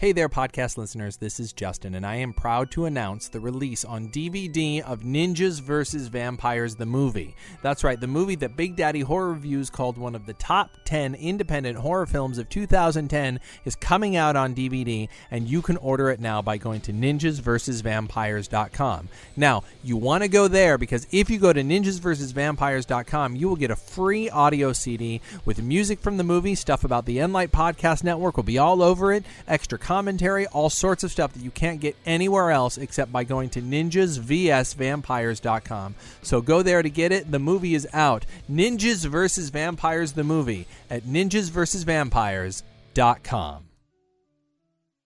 Hey there, podcast listeners. This is Justin, and I am proud to announce the release on DVD of Ninjas vs. Vampires, the movie. That's right, the movie that Big Daddy Horror Reviews called one of the top 10 independent horror films of 2010 is coming out on DVD, and you can order it now by going to ninjasversusvampires.com. Now, you want to go there because if you go to ninjasversusvampires.com, you will get a free audio CD with music from the movie, stuff about the Enlight Podcast Network will be all over it, extra commentary, all sorts of stuff that you can't get anywhere else except by going to ninjasvsvampires.com. So go there to get it. The movie is out. Ninjas vs. Vampires, the movie at ninjasvsvampires.com.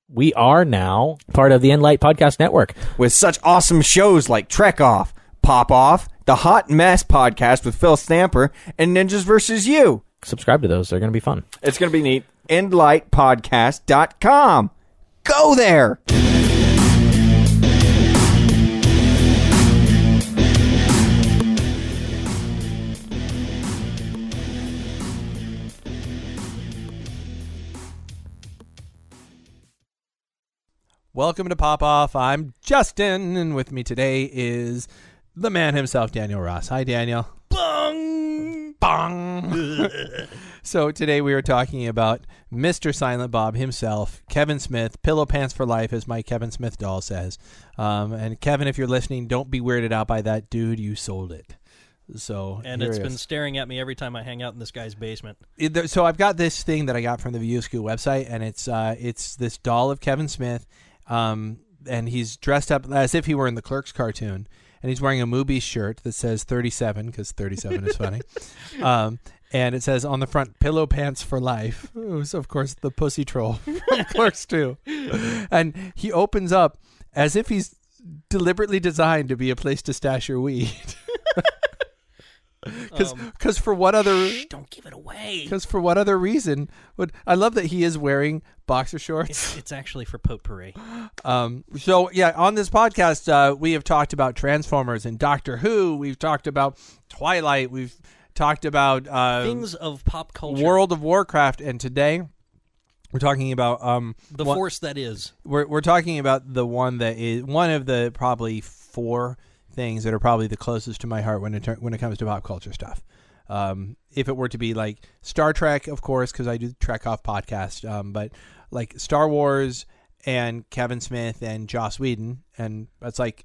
We are now part of the Enlight Podcast Network. with such awesome shows like Trek Off, Pop Off, The Hot Mess podcast with Phil Stamper, and Ninjas vs. You. Subscribe to those; they're going to be fun. It's going to be neat. EnlightPodcast.com. Go there. Welcome to Pop Off. I'm Justin, and with me today is the man himself, Daniel Ross. Hi, Daniel. Bong! Bong! so today we are talking about Mr. Silent Bob himself, Kevin Smith, Pillow Pants for Life, as my Kevin Smith doll says. Um, and Kevin, if you're listening, don't be weirded out by that, dude. You sold it. So and it's it been staring at me every time I hang out in this guy's basement. It- so I've got this thing that I got from the View Askew website, and it's uh, it's this doll of Kevin Smith, um, and he's dressed up as if he were in the Clerks cartoon, and he's wearing a Movies shirt that says 37 because 37 is funny, um, and it says on the front "Pillow Pants for Life." Ooh, so of course the Pussy Troll from Clerks too, and he opens up as if he's deliberately designed to be a place to stash your weed. Because Um, for what other Shh, don't give it away. because for what other reason would I love that he is wearing boxer shorts? It's, it's actually for potpourri. Um, so yeah, on this podcast, uh, we have talked about Transformers and Doctor Who. We've talked about Twilight. We've talked about uh, Things of pop culture. World of Warcraft, and today we're talking about um, the one- force that is. we're we're talking about the one that is one of the probably four things that are probably the closest to my heart when it when it comes to pop culture stuff. Um, if it were to be like Star Trek, of course, because I do the Trek Off podcast, um, but like Star Wars and Kevin Smith and Joss Whedon, and that's like,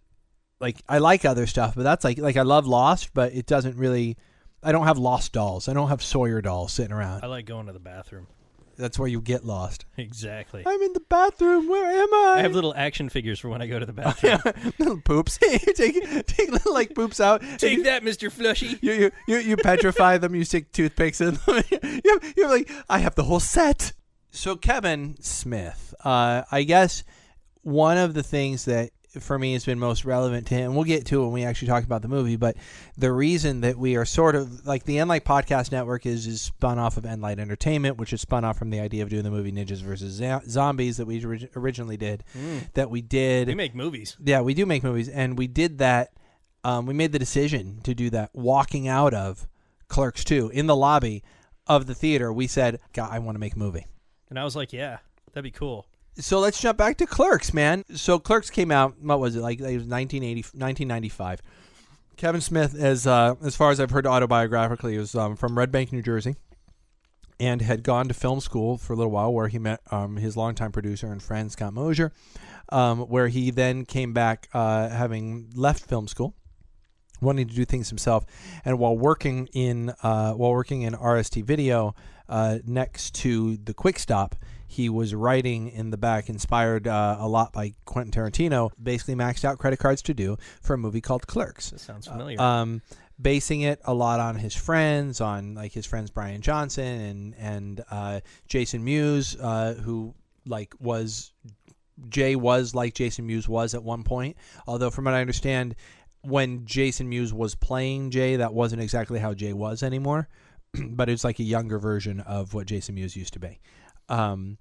like I like other stuff, but that's like like I love Lost, but it doesn't really. I don't have Lost dolls. I don't have Sawyer dolls sitting around. I like going to the bathroom. That's where you get lost. Exactly. I'm in the bathroom. Where am I? I have little action figures for when I go to the bathroom. little poops. take take little like poops out. Take that, Mr. Flushy. You you you, you petrify them. You stick toothpicks in them. you're, you're like, I have the whole set. So Kevin Smith, uh, I guess one of the things that for me has been most relevant to him. We'll get to it when we actually talk about the movie, but the reason that we are sort of like the Enlight Podcast Network is is spun off of Enlight Entertainment, which is spun off from the idea of doing the movie Ninjas versus Zombies that we originally did. That we did. We make movies. Yeah, we do make movies, and we did that. Um, we made the decision to do that walking out of Clerks 2 in the lobby of the theater. We said, God, I want to make a movie. And I was like, yeah, that'd be cool. So let's jump back to Clerks, man. So Clerks came out, what was it, like it was 1980, 1995. Kevin Smith, as uh, as far as I've heard autobiographically, was um, from Red Bank, New Jersey, and had gone to film school for a little while, where he met um, his longtime producer and friend Scott Mosier, um, where he then came back, uh, having left film school, wanting to do things himself, and while working in uh, while working in RST Video uh, next to the Quick Stop, he was writing in the back, inspired uh, a lot by Quentin Tarantino, basically maxed out credit cards to do for a movie called Clerks This sounds familiar. um, basing it a lot on his friends, on like his friends Bryan Johnson and and uh, Jason Mewes, uh, who like was Jay was like Jason Mewes was at one point. Although from what I understand, when Jason Mewes was playing Jay, that wasn't exactly how Jay was anymore. but it's like a younger version of what Jason Mewes used to be. Um,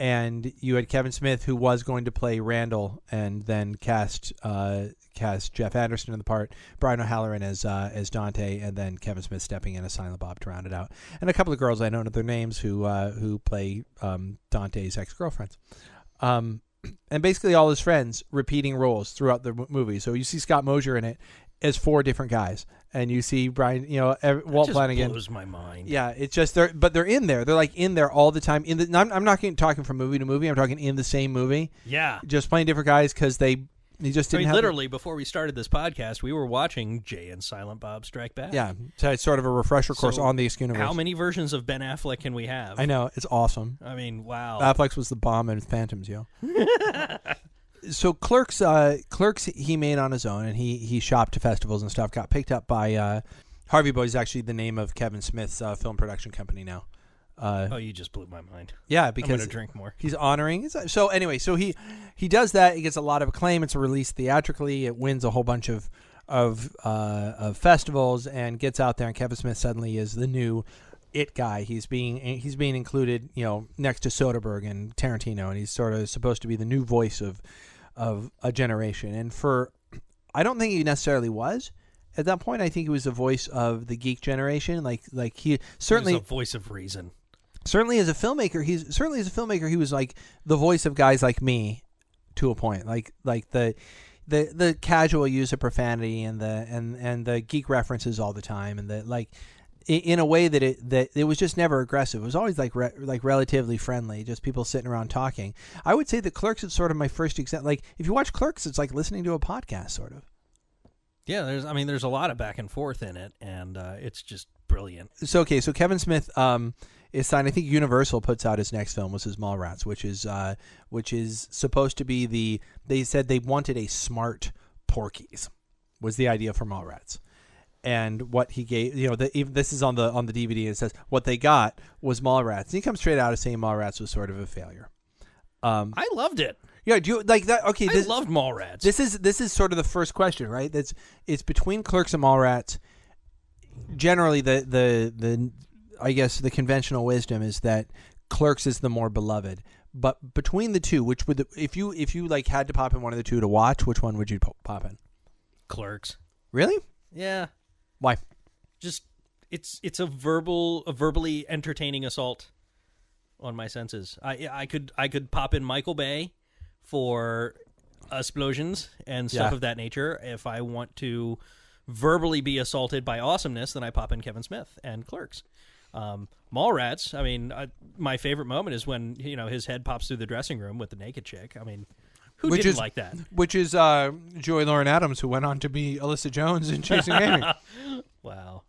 and you had Kevin Smith, who was going to play Randall, and then cast uh, cast Jeff Anderson in the part, Brian O'Halloran as uh, as Dante, and then Kevin Smith stepping in as Silent Bob to round it out, and a couple of girls I don't know their names who uh, who play um, Dante's ex girlfriends. um, and basically all his friends repeating roles throughout the movie. So you see Scott Mosier in it as four different guys, and you see Brian, you know, ev- Walt just Flanagan. blows my mind. Yeah, it's just they're but they're in there. They're like in there all the time. In the I'm, I'm not getting, talking from movie to movie. I'm talking in the same movie, Yeah. just playing different guys because they they just didn't mean, have literally, before we started this podcast, we were watching Jay and Silent Bob Strike Back. Yeah, so it's sort of a refresher course So on the universe. How many versions of Ben Affleck can we have? I know it's awesome. I mean, wow. Affleck was the bomb in Phantoms, yo. so Clerks, uh, Clerks, he made on his own, and he he shopped to festivals and stuff. Got picked up by uh, Harvey Boys, actually the name of Kevin Smith's uh, film production company now. Uh, oh, you just blew my mind. yeah, because drink more. he's honoring. So anyway, so he he does that. He gets a lot of acclaim. It's released theatrically. It wins a whole bunch of of uh, of festivals and gets out there. And Kevin Smith suddenly is the new it guy. He's being he's being included, you know, next to Soderbergh and Tarantino, and he's sort of supposed to be the new voice of of a generation. And for I don't think he necessarily was. At that point, I think he was the voice of the geek generation. Like, like he certainly, He's a voice of reason. certainly as a filmmaker he's certainly as a filmmaker he was like the voice of guys like me to a point like like the the the casual use of profanity and the and and the geek references all the time and the like in a way that it that it was just never aggressive it was always like re, like relatively friendly just people sitting around talking i would say that clerks is sort of my first example like if you watch clerks it's like listening to a podcast sort of Yeah, there's. I mean, there's a lot of back and forth in it, and uh, it's just brilliant. so okay, so Kevin Smith um, is signed. I think Universal puts out his next film, which is Mallrats, which is uh, which is supposed to be the. They said they wanted a smart Porky's, was the idea for Mallrats, and what he gave, you know, the, even this is on the on the DVD. It says what they got was Mallrats. And he comes straight out of saying Mallrats was sort of a failure. Um, I loved it. yeah, do you like that? Okay, this, I loved Mallrats. this is this is sort of the first question, right? That's it's between Clerks and Mallrats. Generally, the the the I guess the conventional wisdom is that Clerks is the more beloved. But between the two, which would the, if you if you like had to pop in one of the two to watch, which one would you pop in? Clerks. Really? Yeah, Why? just it's it's a verbal, a verbally entertaining assault on my senses. I I could I could pop in Michael Bay for explosions and stuff Yeah. of that nature. If I want to verbally be assaulted by awesomeness, then I pop in Kevin Smith and Clerks. Um, Mallrats. I mean, I, my favorite moment is when you know his head pops through the dressing room with the naked chick. I mean, who Which didn't is- like that? Which is uh, Joey Lauren Adams, who went on to be Alyssa Jones in Chasing Amy, Wow,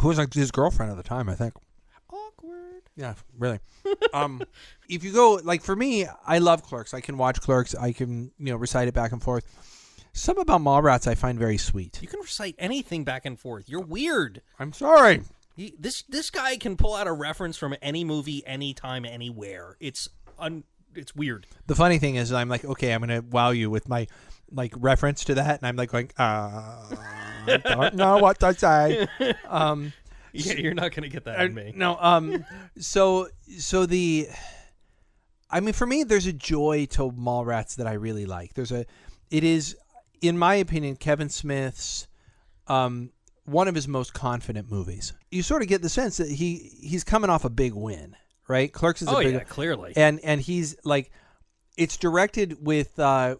who was like his girlfriend at the time, I think. awkward. Yeah, really. um, if you go like for me, I love Clerks. I can watch Clerks. I can you know recite it back and forth. Some about Mallrats I find very sweet. You can recite anything back and forth. You're weird. I'm sorry. He, this this guy can pull out a reference from any movie, anytime, anywhere. It's un, it's weird. The funny thing is, I'm like, okay, I'm gonna wow you with my like reference to that, and I'm like going, uh, I don't know what to say. Um, Yeah, you're not gonna get that in me. No, um, so so the, I mean, for me, there's a joy to Mallrats that I really like. There's a, it is, in my opinion, Kevin Smith's, um, one of his most confident movies. You sort of get the sense that he he's coming off a big win, right? Clerks is Oh a big, yeah, clearly. and and he's like, it's directed with. Uh,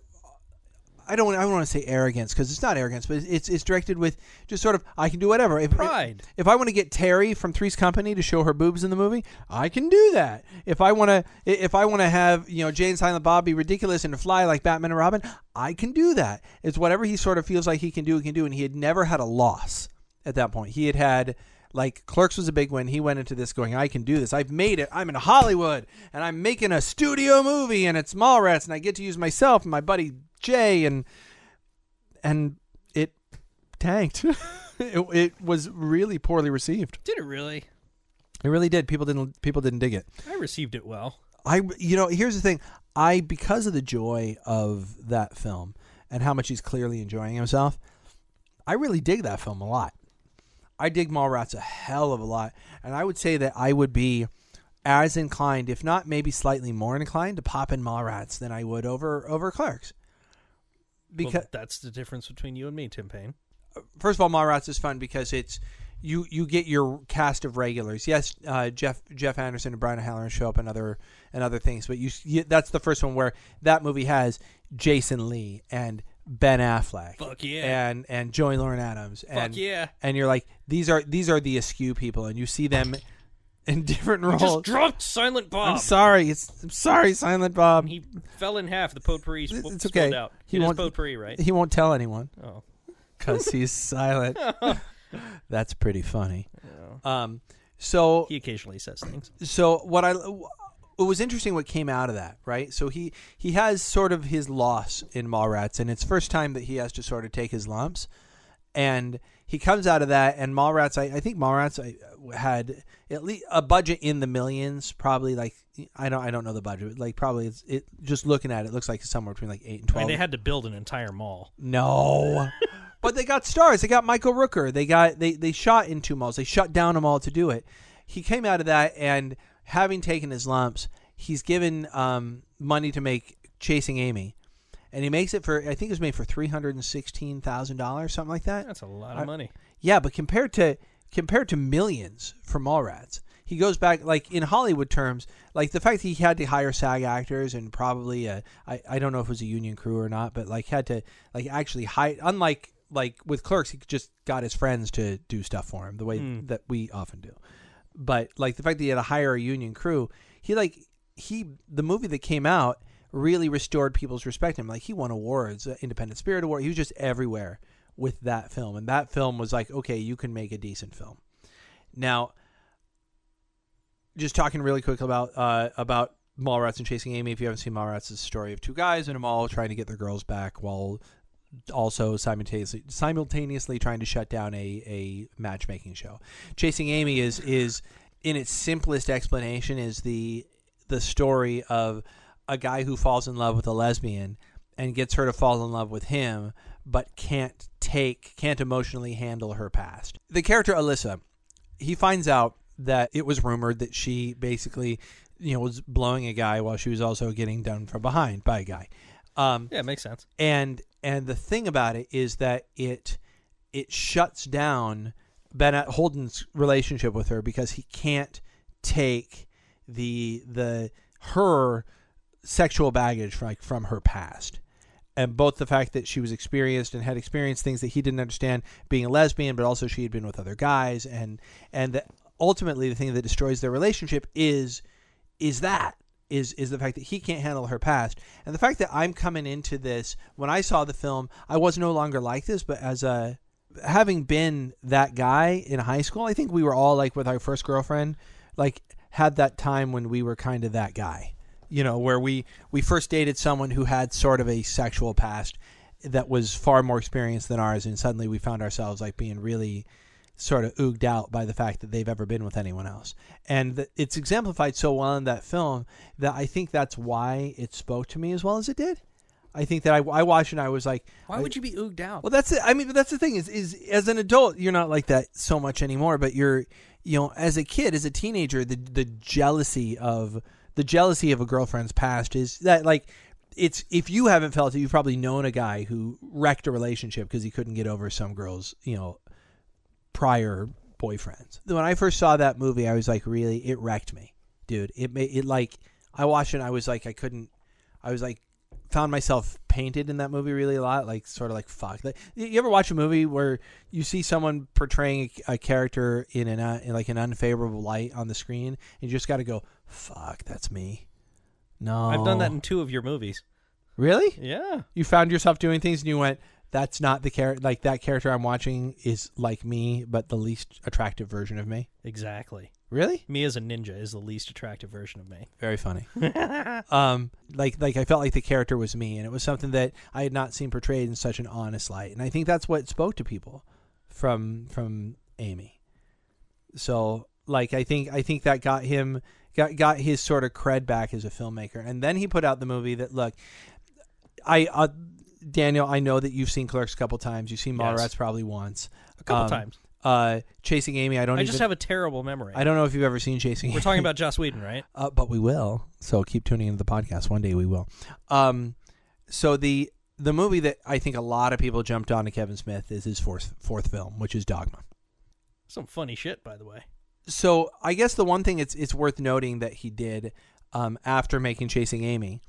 I don't. I don't want to say arrogance because it's not arrogance, but it's it's directed with just sort of I can do whatever. If, Pride. If, I want to get Terry from Three's Company to show her boobs in the movie, I can do that. If I want to, if I want to have you know Jane Silent Bob be ridiculous and fly like Batman and Robin, I can do that. It's whatever he sort of feels like he can do, he can do. And he had never had a loss at that point. He had had like Clerks was a big win. He went into this going, I can do this. I've made it. I'm in Hollywood and I'm making a studio movie and it's Mallrats and I get to use myself and my buddy Jay and and it tanked. it, it was really poorly received. Did it really? It really did. People didn't people didn't dig it. I received it well. I you know here's the thing. I because of the joy of that film and how much he's clearly enjoying himself, I really dig that film a lot. I dig Mallrats a hell of a lot, and I would say that I would be as inclined, if not maybe slightly more inclined, to pop in Mallrats than I would over over Clerks. Because well, that's the difference between you and me, Timpane. first of all, Mallrats is fun because it's you you get your cast of regulars. Yes, uh, Jeff Jeff Anderson and Brian Halloran show up in other and other things, but you, you that's the first one where that movie has Jason Lee and Ben Affleck. Fuck yeah. And and Joey Lauren Adams. And, Fuck yeah. And you're like these are these are the askew people, and you see them in different roles. Just dropped Silent Bob. I'm sorry. It's I'm sorry, Silent Bob. He fell in half. The potpourri sp- It's okay. out. He won't- potpourri, right? He won't tell anyone Oh. because he's silent. That's pretty funny. Um. So He occasionally says things. so what I it was interesting what came out of that, right? So he he has sort of his loss in Mallrats, and it's first time that he has to sort of take his lumps, and he comes out of that. And Mallrats, I, I think Mallrats I, uh, had at least a budget in the millions, probably like I don't I don't know the budget, like probably it's it just looking at it, it looks like somewhere between like eight and I twelve. mean, they had to build an entire mall. No. but they got stars. They got Michael Rooker. They got they they shot in two malls. They shut down a mall to do it. He came out of that and having taken his lumps, he's given um, money to make Chasing Amy. And he makes it for I think it was made for three hundred and sixteen thousand dollars, something like that. That's a lot of money. Yeah, but compared to compared to millions for Mallrats, he goes back like in Hollywood terms, like the fact that he had to hire SAG actors and probably a, I, I don't know if it was a union crew or not, but like had to like actually hire. Unlike like with Clerks, he just got his friends to do stuff for him the way that we often do. But like the fact that he had to hire a union crew, he like he the movie that came out really restored people's respect him. Like he won awards, uh, Independent Spirit Award. He was just everywhere with that film, and that film was like, okay, you can make a decent film. Now, just talking really quick about uh, about Mallrats and Chasing Amy. If you haven't seen Mallrats, it's a story of two guys in a mall trying to get their girls back while also simultaneously simultaneously trying to shut down a, a matchmaking show. Chasing Amy is is in its simplest explanation is the the story of a guy who falls in love with a lesbian and gets her to fall in love with him but can't take can't emotionally handle her past. The character Alyssa, he finds out that it was rumored that she basically you know was blowing a guy while she was also getting done from behind by a guy. Um, Yeah, it makes sense. and and the thing about it is that it it shuts down Ben Holden's relationship with her because he can't take the the her sexual baggage like from her past. And both the fact that she was experienced and had experienced things that he didn't understand being a lesbian but also she had been with other guys. And and that ultimately the thing that destroys their relationship is is that is is the fact that he can't handle her past. And the fact that I'm coming into this when I saw the film I was no longer like this but as a having been that guy in high school I think we were all like with our first girlfriend like had that time when we were kind of that guy. You know where we we first dated someone who had sort of a sexual past that was far more experienced than ours and suddenly we found ourselves like being really sort of ooged out by the fact that they've ever been with anyone else. And th- it's exemplified so well in that film that I think that's why it spoke to me as well as it did. I think that I, I watched and I was like, Why I- would you be ooged out? well, that's it. I mean, but that's the thing is, is as an adult, you're not like that so much anymore. But you're, you know, as a kid, as a teenager, the the jealousy of the jealousy of a girlfriend's past is that like it's if you haven't felt it, you've probably known a guy who wrecked a relationship because he couldn't get over some girl's, you know, prior boyfriends. When I first saw that movie, I was like, really, it wrecked me, dude. It made it like I watched it. and I was like, I couldn't. I was like, found myself painted in that movie really a lot. Like, sort of like fuck. Like, you you ever watch a movie where you see someone portraying a, a character in an uh, in like an unfavorable light on the screen, and you just got to go, fuck, that's me. No, I've done that in two of your movies. really. Yeah. You found yourself doing things, and you went. That's not the character. Like that character I'm watching is like me, but the least attractive version of me. Exactly. Really? Me as a ninja is the least attractive version of me. Very funny. um, like like I felt like the character was me, and it was something that I had not seen portrayed in such an honest light, and I think that's what spoke to people from from Amy. So like I think I think that got him got got his sort of cred back as a filmmaker, and then he put out the movie that look, I uh, Daniel, I know that you've seen Clerks a couple times. You've seen Yes. Probably once, A couple Um, times. Uh, Chasing Amy, I don't. I even, just have a terrible memory. I don't know if you've ever seen Chasing. Amy. We're talking about Joss Whedon, right? uh, but we will. So keep tuning into the podcast. One day we will. Um, so the the movie that I think a lot of people jumped on to Kevin Smith is his fourth fourth film, which is Dogma. Some funny shit, by the way. so I guess the one thing it's it's worth noting that he did um, after making Chasing Amy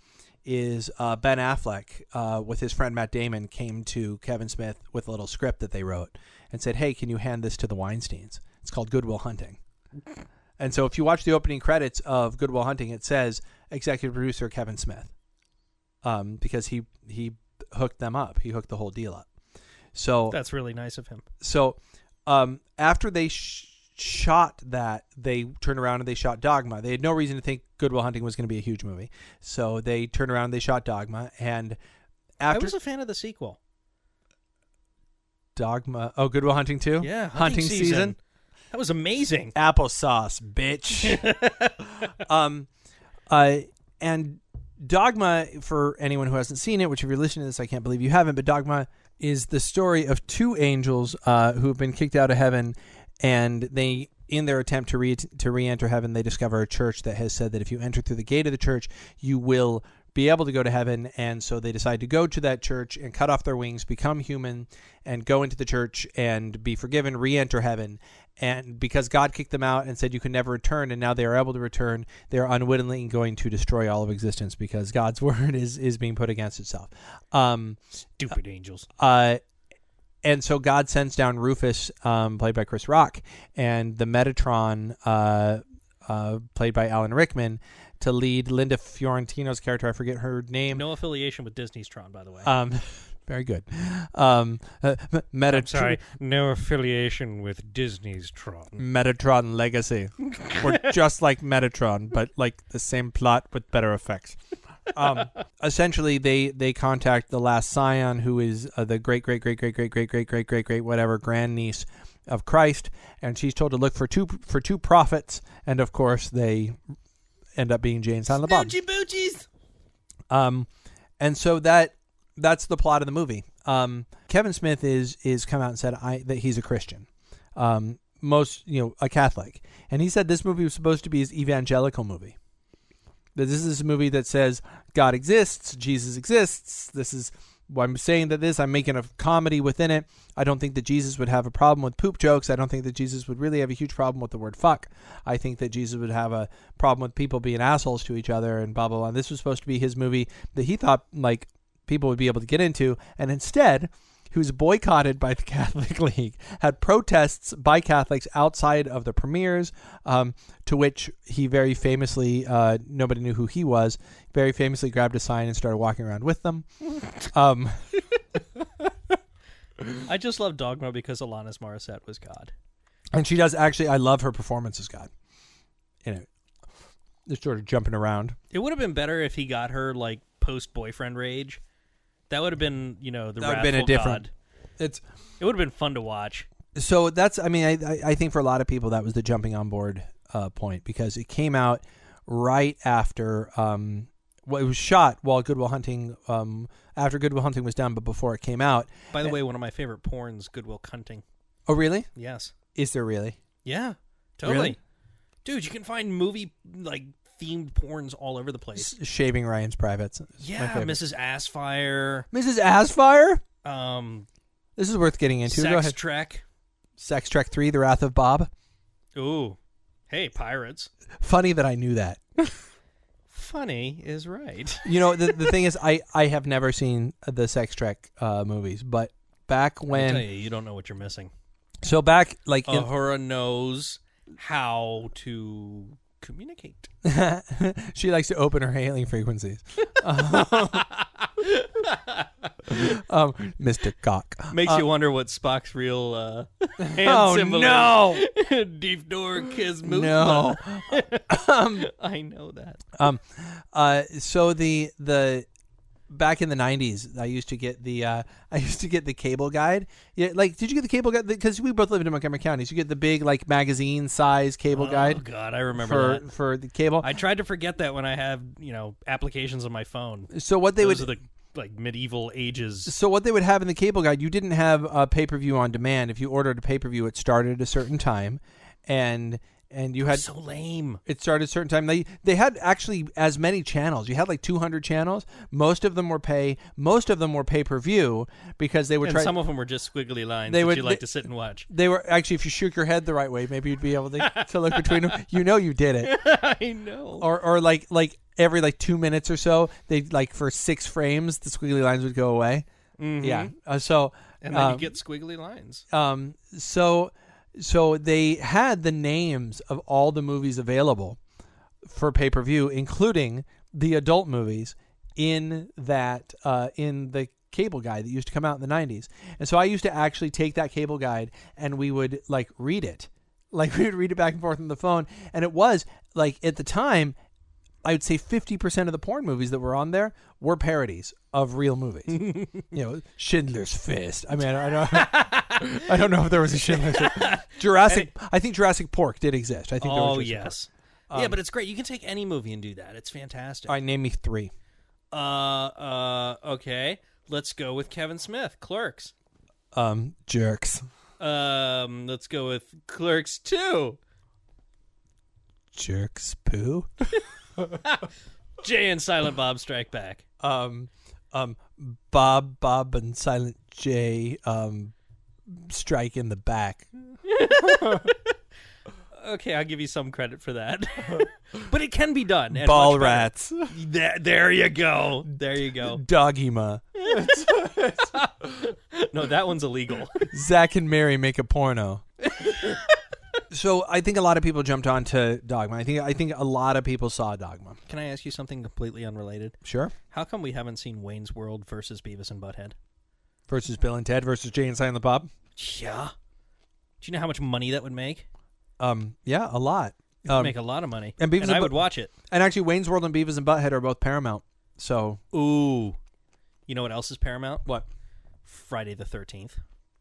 is uh, Ben Affleck uh, with his friend Matt Damon came to Kevin Smith with a little script that they wrote and said, "Hey, can you hand this to the Weinstein's? It's called Goodwill Hunting." And so if you watch the opening credits of Goodwill Hunting, it says executive producer Kevin Smith, um, because he he hooked them up. He hooked the whole deal up. So That's really nice of him. so um, after they sh- shot that, they turned around and they shot Dogma. They had no reason to think Goodwill Hunting was going to be a huge movie, so they turned around and they shot Dogma. And I was a fan of the sequel. Dogma, oh, Goodwill Hunting too. Yeah, hunting, season. That was amazing. Applesauce, bitch. um, uh, and Dogma, for anyone who hasn't seen it, which if you're listening to this, I can't believe you haven't, but Dogma is the story of two angels uh, who have been kicked out of heaven, and they, in their attempt to re to re-enter heaven, they discover a church that has said that if you enter through the gate of the church, you will be able to go to heaven, and so they decide to go to that church and cut off their wings, become human, and go into the church and be forgiven, re-enter heaven. And because God kicked them out and said you can never return, and now they are able to return, they are unwittingly going to destroy all of existence because God's word is is being put against itself. Um, Stupid angels. uh, and so God sends down Rufus, um, played by Chris Rock, and the Metatron, uh, uh, played by Alan Rickman, to lead Linda Fiorentino's character. I forget her name. No affiliation with Disney's Tron, by the way. Um, very good. Um, uh, Metatron, no affiliation with Disney's Tron. Metatron Legacy. We're just like Metatron, but like the same plot with better effects. Um, essentially, they they contact the last scion, who is uh, the great great great great great great great great great great whatever grandniece of Christ, and she's told to look for two for two prophets, and of course they end up being Jane Silent Bob. boochies. Um, and so that that's the plot of the movie. Um, Kevin Smith is is come out and said I that he's a Christian, um, most you know a Catholic, and he said this movie was supposed to be his evangelical movie. This is a movie that says God exists, Jesus exists. This is why I'm saying that this. I'm making a comedy within it. I don't think that Jesus would have a problem with poop jokes. I don't think that Jesus would really have a huge problem with the word fuck. I think that Jesus would have a problem with people being assholes to each other and blah blah blah. And this was supposed to be his movie that he thought like people would be able to get into, and instead, he was boycotted by the Catholic League. Had protests by Catholics outside of the premieres, um, to which he very famously, uh, nobody knew who he was. Very famously grabbed a sign and started walking around with them. Um, I just love Dogma because Alanis Morissette was God. and she does actually. I love her performance as God. In it, just sort of jumping around. It would have been better if he got her like post boyfriend rage. That would have been, you know, the That would have been a different. God. It's It would have been fun to watch. so that's i mean I, I i think for a lot of people that was the jumping on board uh, point because it came out right after um well, it was shot while goodwill hunting um after goodwill hunting was done but before it came out By the way, one of my favorite porns, Goodwill Hunting. oh really Yes. is there really Yeah. Totally. Really? Dude, you can find movie like themed porns all over the place. Shaving ryan's privates Yeah. Mrs. Assfire, mrs asfire um, this is worth getting into Sex Trek. sex trek 3 the wrath of bob Ooh. Hey, pirates. funny that i knew that Funny is right. you know the, the thing is i i have never seen the sex trek uh movies but back when you, you don't know what you're missing. so back like in, Uhura knows how to communicate. she likes to open her hailing frequencies. um, Mr. Cock. Makes Uh, you wonder what Spock's real uh, hand Oh symbol no, is. Deep door kiss move. no. um, I know that. um, uh, so the the back in the '90s, I used to get the uh, I used to get the cable guide. Yeah, like did you get the cable guide? Because we both lived in Montgomery County, so you get the big like magazine size cable Oh guide God, I remember for that. for the cable. I tried to forget that when I have you know applications on my phone. so what they Those would are the like medieval ages. So what they would have in the cable guide, you didn't have a pay per view on demand. If you ordered a pay per view, it started at a certain time, and and you had so lame. it started a certain time. They they had actually as many channels. You had like 200 channels. Most of them were pay. Most of them were pay per view because they were And trying. some of them were just squiggly lines They that would- you like they- to sit and watch. they were actually, if you shook your head the right way, maybe you'd be able to, to look between them. You know, you did it. I know. Or or like like every like two minutes or so, they like for six frames, the squiggly lines would go away. Yeah. Uh, so and then um, you get squiggly lines. um so so they had the names of all the movies available for pay per view, including the adult movies in that uh, in the cable guide that used to come out in the 90s. And so I used to actually take that cable guide and we would like read it. Like we would read it back and forth on the phone and it was like at the time I would say 50% of the porn movies that were on there were parodies of real movies. you know, Schindler's Fist. I mean, I don't I don't know if there was a Schindler's Fist. Jurassic I think Jurassic Pork did exist. I think there was Oh yes. Um, yeah, but it's great. You can take any movie and do that. It's fantastic. All right, name me 3. Uh, uh, okay. Let's go with Kevin Smith, Clerks. Um jerks. Um, let's go with Clerks Two. Jerks poo. Jay and Silent Bob Strike Back. um, um, Bob, Bob, and Silent Jay um, strike in the back. Okay, I'll give you some credit for that. but it can be done. Ball rats. There, there you go. There you go. Dogima. No, that one's illegal. Zack and Miri make a porno. So I think a lot of people jumped on to Dogma. I think I think a lot of people saw Dogma. Can I ask you something completely unrelated? Sure. How come we haven't seen Wayne's World versus Beavis and Butthead? Versus Bill and Ted versus Jay and Silent Bob. Yeah. Do you know how much money that would make? Um, yeah, a lot. It would Um, make a lot of money. and Beavis and I Bu- would watch it. and actually, Wayne's World and Beavis and Butthead are both Paramount. So Ooh. You know what else is Paramount? what? Friday the 13th.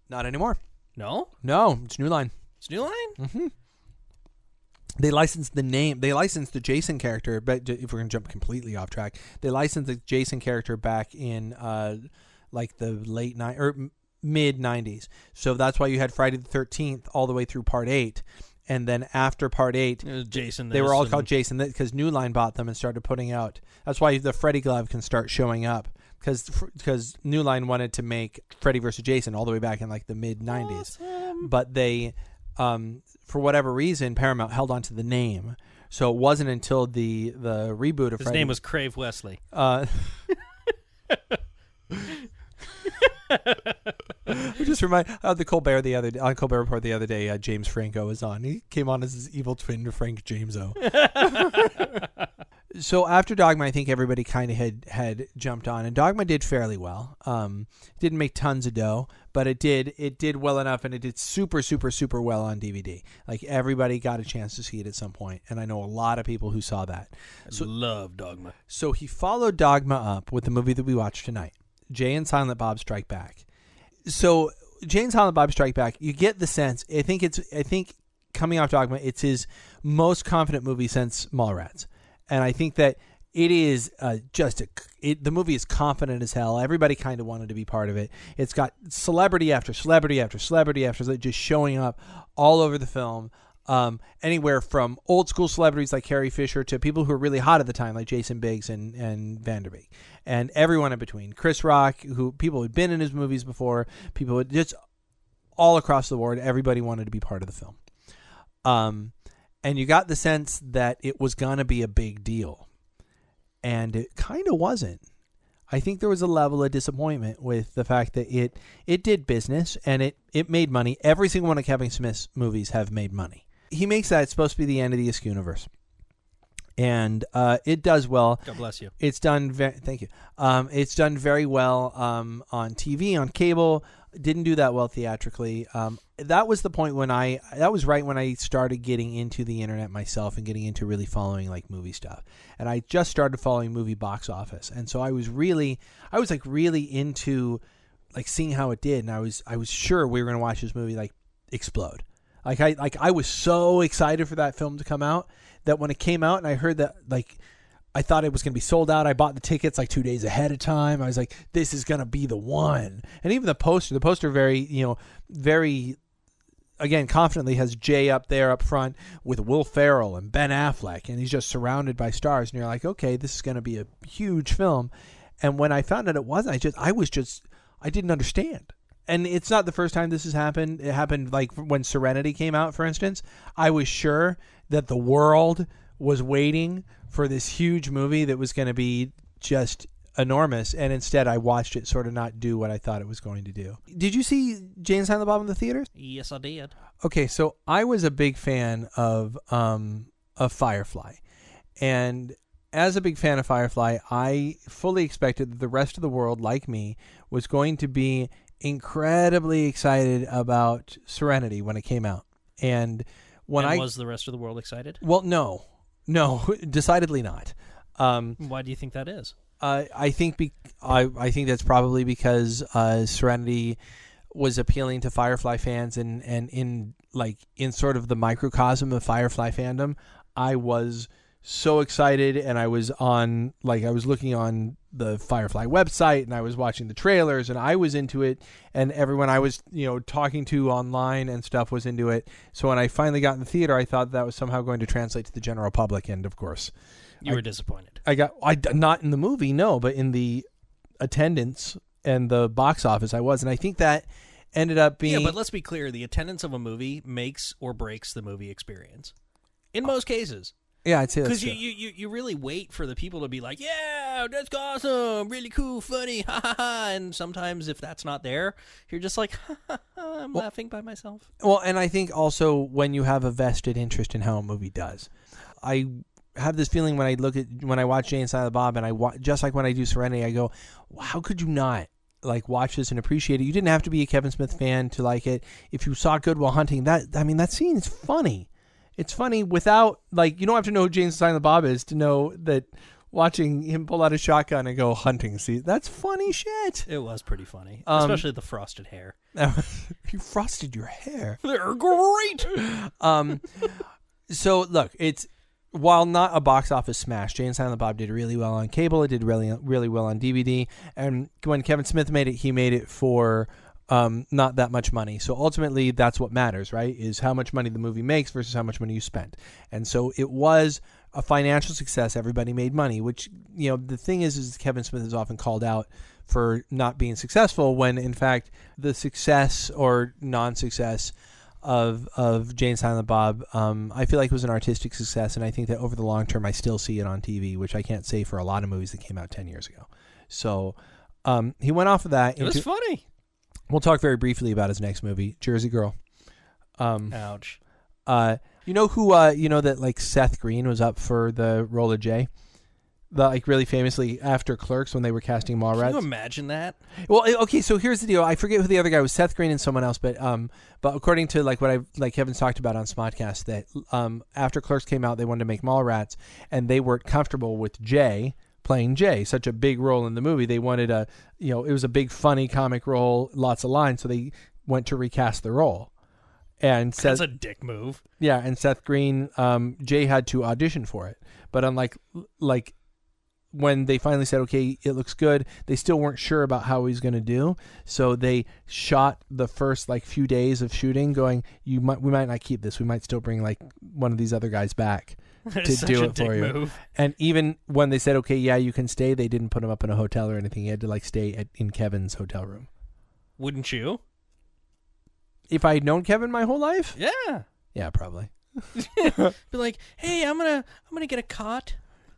Not anymore. No? No, it's New Line. It's New Line? they licensed the name they licensed the jason character but if we're going to jump completely off track they licensed the jason character back in uh like the late ni- or m- mid 90s so that's why you had friday the 13th all the way through part 8 and then after part 8 Jason. they were all called jason because new line bought them and started putting out that's why the freddy glove can start showing up because because new line wanted to make freddy versus jason all the way back in like the mid 90s but they um, for whatever reason paramount held on to the name so it wasn't until the the reboot of His Freddy, name was Crave Wesley. uh, I just remind uh, the Colbert the other on Colbert Report the other day. Uh, James Franco was on. He came on as his evil twin to Frank Jameso. so after Dogma, I think everybody kind of had had jumped on, and Dogma did fairly well. Um, didn't make tons of dough, but it did it did well enough, and it did super super super well on DVD. Like everybody got a chance to see it at some point, and I know a lot of people who saw that. I love Dogma. So he followed Dogma up with the movie that we watched tonight, Jay and Silent Bob Strike Back. So Jay and Silent Bob Strike Back, you get the sense. I think it's. I think coming off Dogma, it's his most confident movie since Mallrats, and I think that it is uh, just a. It, the movie is confident as hell. Everybody kind of wanted to be part of it. It's got celebrity after celebrity after celebrity after just showing up all over the film. Um, anywhere from old school celebrities like Carrie Fisher to people who were really hot at the time, like Jason Biggs and and Van Der Beek, and everyone in between. Chris Rock, who people had been in his movies before, people just all across the board. Everybody wanted to be part of the film, um, and you got the sense that it was gonna be a big deal, and it kind of wasn't. I think there was a level of disappointment with the fact that it it did business and it it made money. Every single one of Kevin Smith's movies have made money. He makes that it's supposed to be the end of the Askew universe, and uh, it does well. God bless you. It's done. Very, thank you. Um, it's done very well um, on TV, on cable. Didn't do that well theatrically. Um, that was the point when I. That was right when I started getting into the internet myself and getting into really following like movie stuff. And I just started following movie box office, and so I was really, I was like really into, like seeing how it did, and I was, I was sure we were going to watch this movie like explode. Like I, like I was so excited for that film to come out that when it came out and I heard that like I thought it was going to be sold out. I bought the tickets like two days ahead of time. I was like, this is going to be the one. And even the poster, the poster, very, you know, very again confidently has Jay up there up front with Will Ferrell and Ben Affleck, and he's just surrounded by stars, and you're like, okay, this is going to be a huge film. And when I found out it wasn't, I just I was just I didn't understand. And it's not the first time this has happened. It happened like when Serenity came out, for instance. I was sure that the world was waiting for this huge movie that was going to be just enormous, and instead I watched it sort of not do what I thought it was going to do. Did you see Jay and Silent Bob in the theaters? Yes, I did. Okay, so I was a big fan of um of Firefly, and as a big fan of Firefly, I fully expected that the rest of the world, like me, was going to be incredibly excited about Serenity when it came out, and when and I was the rest of the world excited? well, no, no, decidedly not. Um, Why do you think that is? uh, I think be- I I think that's probably because uh, Serenity was appealing to Firefly fans and and in like in sort of the microcosm of Firefly fandom, I was so excited and I was on like I was looking on the Firefly website and I was watching the trailers and I was into it and everyone I was you know talking to online and stuff was into it. So when I finally got in the theater, I thought that was somehow going to translate to the general public and of course You I- were disappointed. I got I not in the movie, no, but in the attendance and the box office, I was, and I think that ended up being. Yeah, but let's be clear: the attendance of a movie makes or breaks the movie experience. In oh. most cases, yeah, I'd say because you, you, you, you really wait for the people to be like, "Yeah, that's awesome, really cool, funny," ha ha ha. And sometimes, if that's not there, you're just like, ha, ha, ha, "I'm laughing by myself." Well, and I think also when you have a vested interest in how a movie does, I have this feeling when I look at when I watch Jay and Silent Bob, and I wa- just like when I do Serenity, I go, how could you not?" Like watch this and appreciate it. You didn't have to be a Kevin Smith fan to like it. If you saw Good Goodwill Hunting, that I mean, that scene is funny. It's funny without like you don't have to know who James and Silent Bob is to know that watching him pull out a shotgun and go hunting. See, that's funny shit. It was pretty funny, Um, especially the frosted hair. you frosted your hair. They're great. Um, so look, it's while not a box office smash, Jay and Silent Bob did really well on cable. It did really really well on DVD, and when Kevin Smith made it, he made it for um, not that much money. So ultimately, that's what matters, right? Is how much money the movie makes versus how much money you spent. And so it was a financial success. Everybody made money, which you know the thing is, is Kevin Smith is often called out for not being successful when in fact the success or non-success of of Jane Silent Bob, um, I feel like it was an artistic success, and I think that over the long term, I still see it on TV, which I can't say for a lot of movies that came out ten years ago. So um, he went off of that. It was funny. We'll talk very briefly about his next movie, Jersey Girl. Um, Ouch. uh, you know who? Uh, you know that like Seth Green was up for the role of Jay. The, like really famously after Clerks when they were casting Can you imagine that? Well, okay, so here's the deal. I forget who the other guy was, Seth Green and someone else, but um, but according to like what I like Kevin's talked about on Smodcast, that um, after Clerks came out, they wanted to make Mallrats, and they weren't comfortable with Jay playing Jay, such a big role in the movie. They wanted a, you know, it was a big funny comic role, lots of lines, so they went to recast the role. And Seth, That's a dick move. yeah, and Seth Green, um, Jay had to audition for it, but unlike like when they finally said, "Okay, it looks good," they still weren't sure about how he's going to do. So they shot the first like few days of shooting, going, "You might, we might not keep this. We might still bring like one of these other guys back." Such do it for you. move. And even when they said, "Okay, yeah, you can stay," they didn't put him up in a hotel or anything. He had to like stay at, in Kevin's hotel room. Wouldn't you? If I had known Kevin my whole life, Yeah. yeah, probably. Be like, hey, I'm gonna, I'm gonna get a cot.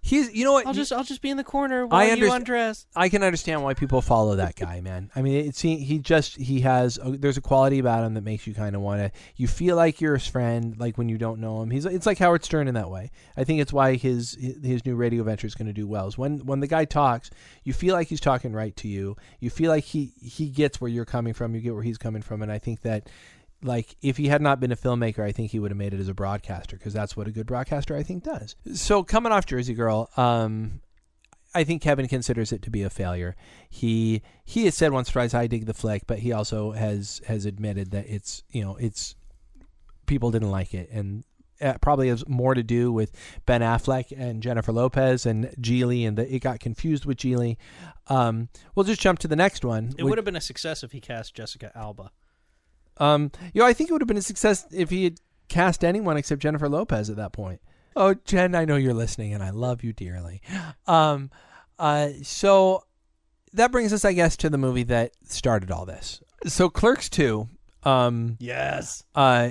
He's, you know what? I'll just, I'll just be in the corner I while you underst- undress. I can understand why people follow that guy, man. I mean, it's he, he just he has a, there's a quality about him that makes you kind of want to. You feel like you're his friend, like when you don't know him. He's it's like Howard Stern in that way. I think it's why his his new radio venture is going to do well. Is when when the guy talks, you feel like he's talking right to you. You feel like he he gets where you're coming from. You get where he's coming from, and I think that. Like if he had not been a filmmaker, I think he would have made it as a broadcaster because that's what a good broadcaster I think does. So coming off Jersey Girl, um, I think Kevin considers it to be a failure. He he has said once or twice, "I dig the flick," but he also has has admitted that it's you know it's people didn't like it, and it probably has more to do with Ben Affleck and Jennifer Lopez and Gigli, and that it got confused with Gigli. Um, we'll just jump to the next one. It would have been a success if he cast Jessica Alba. Um, you know, I think it would have been a success if he had cast anyone except Jennifer Lopez at that point. Oh, Jen, I know you're listening, and I love you dearly. Um, uh, so that brings us, I guess, to the movie that started all this. So, Clerks Two. Um, Yes. uh,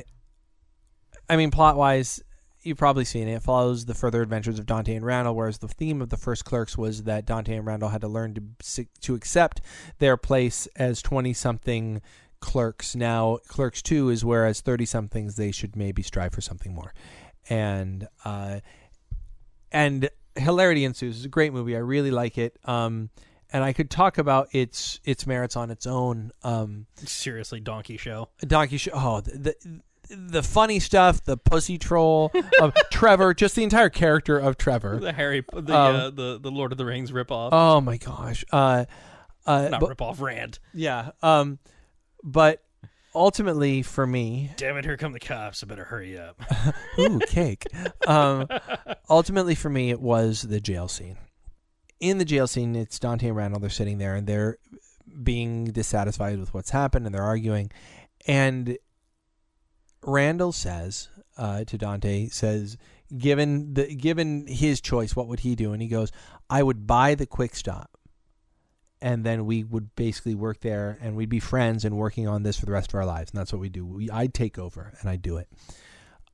I mean, plot wise, you've probably seen it. It follows the further adventures of Dante and Randall, whereas the theme of the first Clerks was that Dante and Randall had to learn to to accept their place as twenty something clerks. Now, Clerks Two is where as thirty somethings they should maybe strive for something more, and uh, and hilarity ensues. It's a great movie. I really like it. Um, and I could talk about its its merits on its own. Um, Seriously, donkey show. Donkey Show. Oh, the, the the funny stuff, the pussy troll of Trevor, just the entire character of Trevor. The Harry, the Um, uh, the the Lord of the Rings ripoff. Oh my gosh. Uh, uh, Not but- ripoff, rant. yeah. Um, but ultimately, for me, Damn it! Here come the cops. I better hurry up. ooh, cake. Um, ultimately, for me, it was the jail scene. In the jail scene, it's Dante and Randall. They're sitting there and they're being dissatisfied with what's happened and they're arguing. And Randall says uh, to Dante, says, given the given his choice, what would he do? And he goes, I would buy the quick stop. And then we would basically work there and we'd be friends and working on this for the rest of our lives. And that's what we do. We, I'd take over and I'd do it.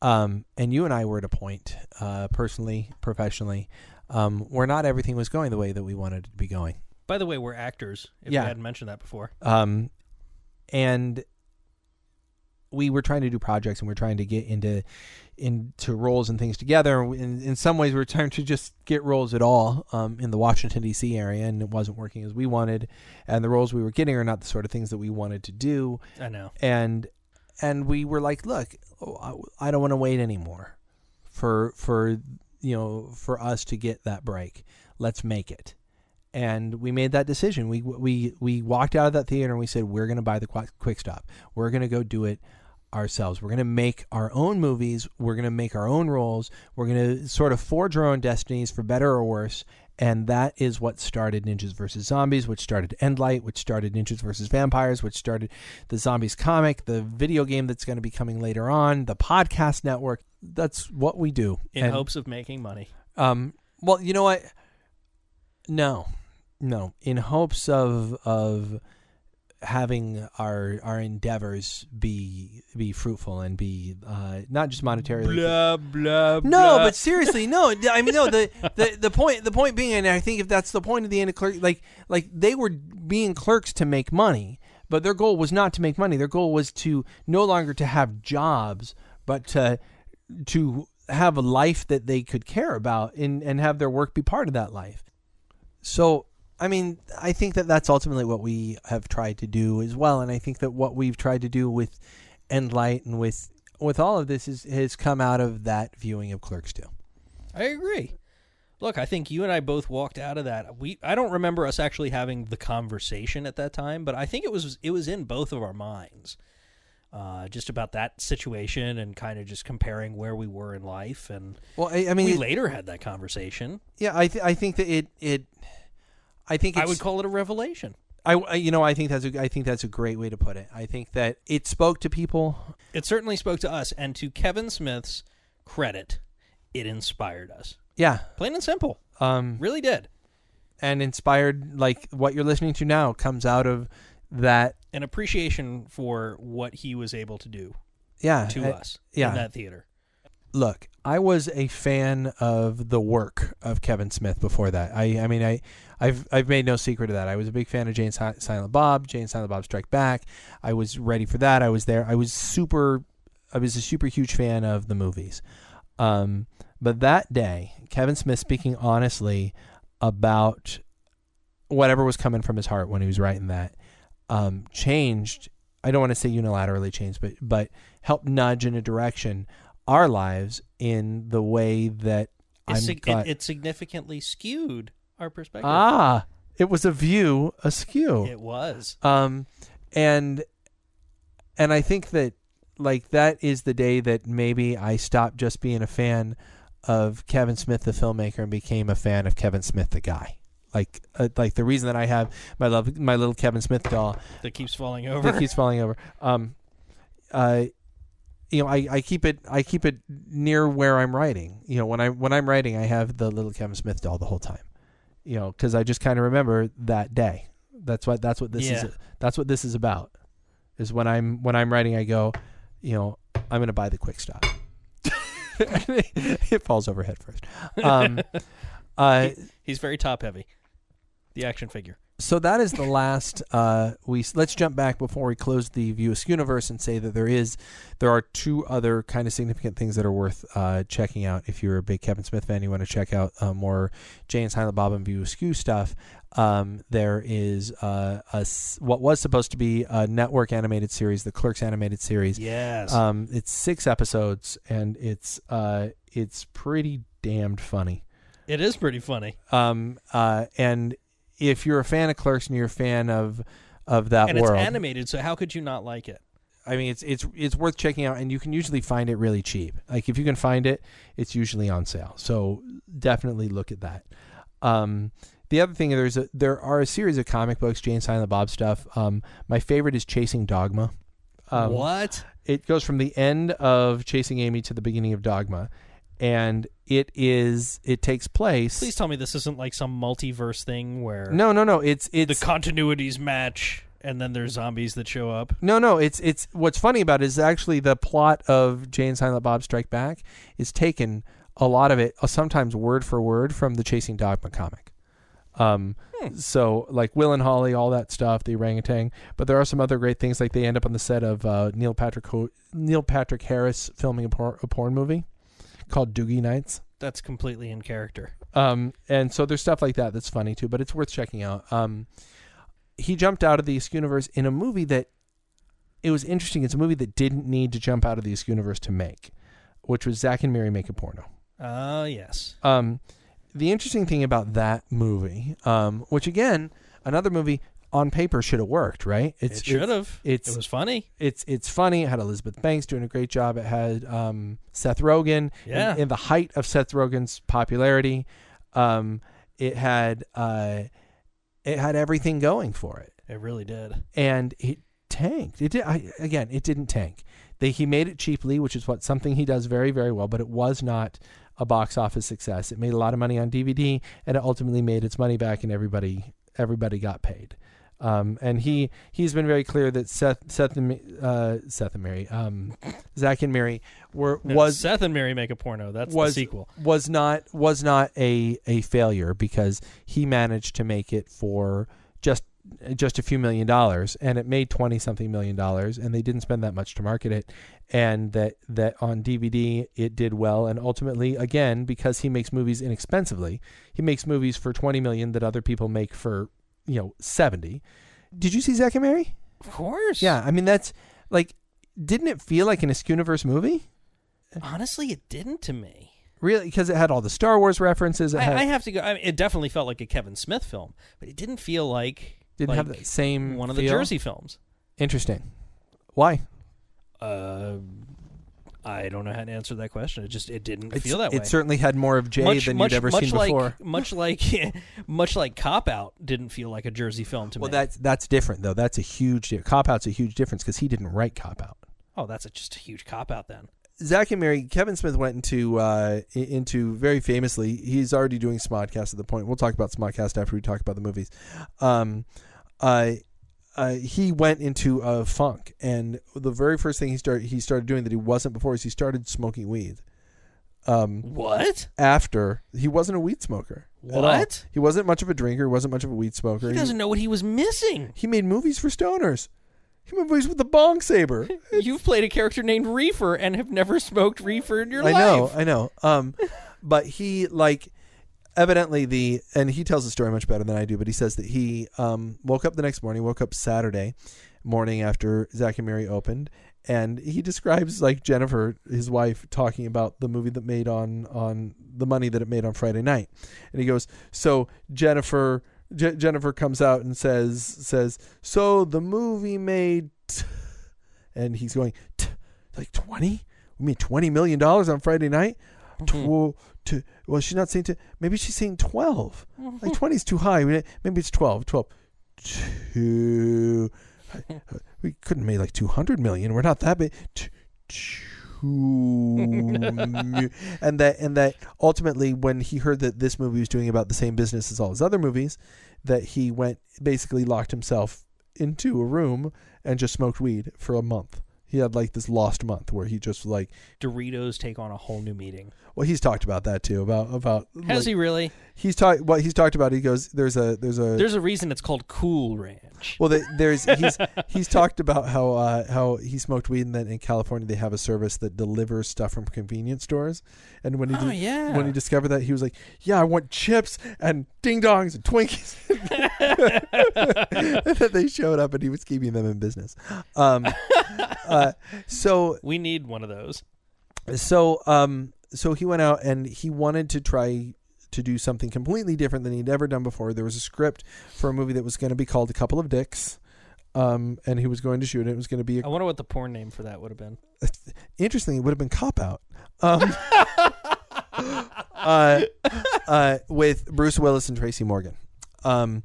Um, and you and I were at a point, uh, personally, professionally, um, where not everything was going the way that we wanted it to be going. By the way, we're actors. If Yeah. we hadn't mentioned that before. Um, and we were trying to do projects and we are trying to get into into roles and things together. In, in some ways, we are trying to just get roles at all um, in the Washington D.C. area, and it wasn't working as we wanted. And the roles we were getting are not the sort of things that we wanted to do. I know. and and we were like, look, oh, I I don't want to wait anymore for for you know for us to get that break. Let's make it. And we made that decision. We we we walked out of that theater and we said we're going to buy the quick stop. We're going to go do it ourselves. We're going to make our own movies. We're going to make our own roles. We're going to sort of forge our own destinies for better or worse. And that is what started Ninjas vs. Zombies, which started Enlight, which started Ninjas vs. Vampires, which started the Zombies comic, the video game that's going to be coming later on, the podcast network. That's what we do. In And, hopes of making money. Um, well, you know what? No, no. In hopes of of having our our endeavors be be fruitful and be uh, not just monetarily. Blah blah. No, but seriously, no. I mean, no. The, the the point the point being, and I think if that's the point of the end of clerk, like like they were being clerks to make money, but their goal was not to make money. Their goal was to no longer to have jobs, but to to have a life that they could care about and and have their work be part of that life. So. I mean, I think that that's ultimately what we have tried to do as well, and I think that what we've tried to do with Enlight and with with all of this is has come out of that viewing of Clerks 2. I agree. Look, I think you and I both walked out of that. We I don't remember us actually having the conversation at that time, but I think it was it was in both of our minds. Uh, just about that situation and kind of just comparing where we were in life, and Well, I, I mean, we it- later had that conversation. yeah, I th- I think that it it I think it's, I would call it a revelation. I I- you know I think that's a I think that's a great way to put it. I think that it spoke to people. It certainly spoke to us, and to Kevin Smith's credit, it inspired us. Yeah, Plain and simple, um, really did. and inspired like what you're listening to now comes out of that. An appreciation for what he was able to do Yeah, to I- us yeah. in that theater. Look, I was a fan of the work of Kevin Smith before that. I, I mean, I, I've, I've made no secret of that. I was a big fan of Jay and Si- Silent Bob, Jay and Silent Bob Strike Back. I was ready for that. I was there. I was super, I was a super huge fan of the movies. Um, but that day, Kevin Smith speaking honestly about whatever was coming from his heart when he was writing that, um, changed. I don't want to say unilaterally changed, but but helped nudge in a direction our lives in the way that It, I'm sig- it, it significantly skewed our perspective. ah it was a view askew It was. um and and I think that like that is the day that maybe I stopped just being a fan of Kevin Smith the filmmaker and became a fan of Kevin Smith the guy like uh, like the reason that I have my love my little Kevin Smith doll That keeps falling over. that keeps falling over. Um, uh, you know, I, I keep it I keep it near where I'm writing. You know, when I when I'm writing, I have the little Kevin Smith doll the whole time. You know, because I just kind of remember that day. That's what that's what this Yeah. is. That's what this is about. Is when I'm when I'm writing, I go, you know, I'm gonna buy the quick stop. it falls over head first. Um, uh, He's very top heavy. The action figure. So that is the last. Uh, we let's jump back before we close the View Askew universe and say that there is, there are two other kind of significant things that are worth uh, checking out. If you're a big Kevin Smith fan, you want to check out uh, more and Silent Bob and View Askew stuff. Um, there is uh, a what was supposed to be a network animated series, the Clerks animated series. Yes. Um, it's six episodes and it's uh, it's pretty damned funny. it is pretty funny. Um, uh, and if you're a fan of Clerks and you're a fan of of that and world, it's animated, so how could you not like it? I mean, it's it's it's worth checking out, and you can usually find it really cheap. Like if you can find it, it's usually on sale. So definitely look at that. Um, the other thing there's a, there are a series of comic books, Jay and Silent the Bob stuff. Um, my favorite is Chasing Dogma. Um, what? it goes from the end of Chasing Amy to the beginning of Dogma, and it is it takes place. Please tell me this isn't like some multiverse thing where No, no, no. It's it's the continuities match and then there's zombies that show up. no, no. It's it's what's funny about it is actually the plot of Jay and Silent Bob Strike Back is taken a lot of it, uh, sometimes word for word, from the Chasing Dogma comic. Um, so like Willenholly, all that stuff, the orangutan. But there are some other great things, like they end up on the set of uh, Neil Patrick Ho- Neil Patrick Harris filming a, por- a porn movie called Doogie Nights. That's completely in character. Um, and so there's stuff like that that's funny too, but it's worth checking out. Um, he jumped out of the Askew universe in a movie that it was interesting. It's a movie that didn't need to jump out of the Askew universe to make, which was Zack and Miri Make a Porno. Ah, yes. Um, the interesting thing about that movie, um, which again, another movie on paper should have worked, right? it should have. it's- It was funny. it's it's funny. It had Elizabeth Banks doing a great job. It had um, Seth Rogen Yeah. in, in the height of Seth Rogen's popularity. Um, it had uh, it had everything going for it, It really did. and it tanked. It did I, again. It didn't tank. They, he made it cheaply, which is what something he does very very well. But it was not a box office success. It made a lot of money on DVD, and it ultimately made its money back, and everybody everybody got paid. Um, and he he's been very clear that Seth Seth and uh, Seth and Mary um, Zack and Miri were No, was Seth and Mary make a porno. That's was the sequel. was not was not a a failure because he managed to make it for just just a few million dollars and it made 20 something million dollars and they didn't spend that much to market it and that that on DVD it did well and ultimately again because he makes movies inexpensively he makes movies for 20 million that other people make for you know 70 did you see Zack and Miri Of course. yeah I mean that's like didn't it feel like an Askewniverse movie Honestly, it didn't to me. really because it had all the Star Wars references it had, I, I have to go. I mean, it definitely felt like a Kevin Smith film, but it didn't feel like didn't have the same one of the? Jersey films. Interesting. Why? Uh, I don't know how to answer that question. It just it didn't It's- feel that way. It certainly had more of Jay much, than much, you'd ever much seen like, before. Much like, much like Cop Out didn't feel like a Jersey film to Well, me. that's that's different though. That's a huge cop out's a huge difference because he didn't write cop out. oh, that's a, just a huge cop out then. Zack and Miri, Kevin Smith went into uh, into very famously. He's already doing Smodcast at the point. We'll talk about Smodcast after we talk about the movies. Um, uh, uh, he went into a funk, and the very first thing he started he started doing that he wasn't before is he started smoking weed. Um, What? after he wasn't a weed smoker. What? He wasn't much of a drinker. He wasn't much of a weed smoker. He doesn't know what he was missing. He made movies for stoners. He made movies with the bong saber. You've played a character named Reefer and have never smoked reefer in your I life. I know, I know. Um, but he like evidently the and he tells the story much better than I do. But he says that he um woke up the next morning, woke up Saturday morning after Zack and Miri opened, and he describes like Jennifer, his wife, talking about the movie that made on on the money that it made on Friday night, and he goes, so Jennifer. Je- Jennifer comes out and says says so the movie made t-" and he's going t- like 20 we made 20 million dollars on Friday night Tw- to, well she's not saying to maybe she's saying 12 like 20 is too high maybe it's 12 12 two we couldn't make like 200 million. We're not that big. Two and that and that ultimately when he heard that this movie was doing about the same business as all his other movies that he went basically locked himself into a room and just smoked weed for a month he had like this lost month where he just like Doritos take on a whole new meaning. well he's talked about that too about about Has like, he really? He's talked what he's talked about he goes there's a there's a There's a reason it's called Cool Ranch. Well, the, there's he's he's talked about how uh, how he smoked weed, and then in California they have a service that delivers stuff from convenience stores. And when he Oh, yeah. when he discovered that, he was like, "Yeah, I want chips and ding dongs and Twinkies." and then they showed up, and he was keeping them in business. Um, uh, so We need one of those. so um so he went out and he wanted to try to do something completely different than he'd ever done before. There was a script for a movie that was going to be called A Couple of Dicks. Um, and he was going to shoot it. It was going to be a I wonder what the porn name for that would have been. interesting. It would have been Cop Out. Um, uh, uh, with Bruce Willis and Tracy Morgan. Um,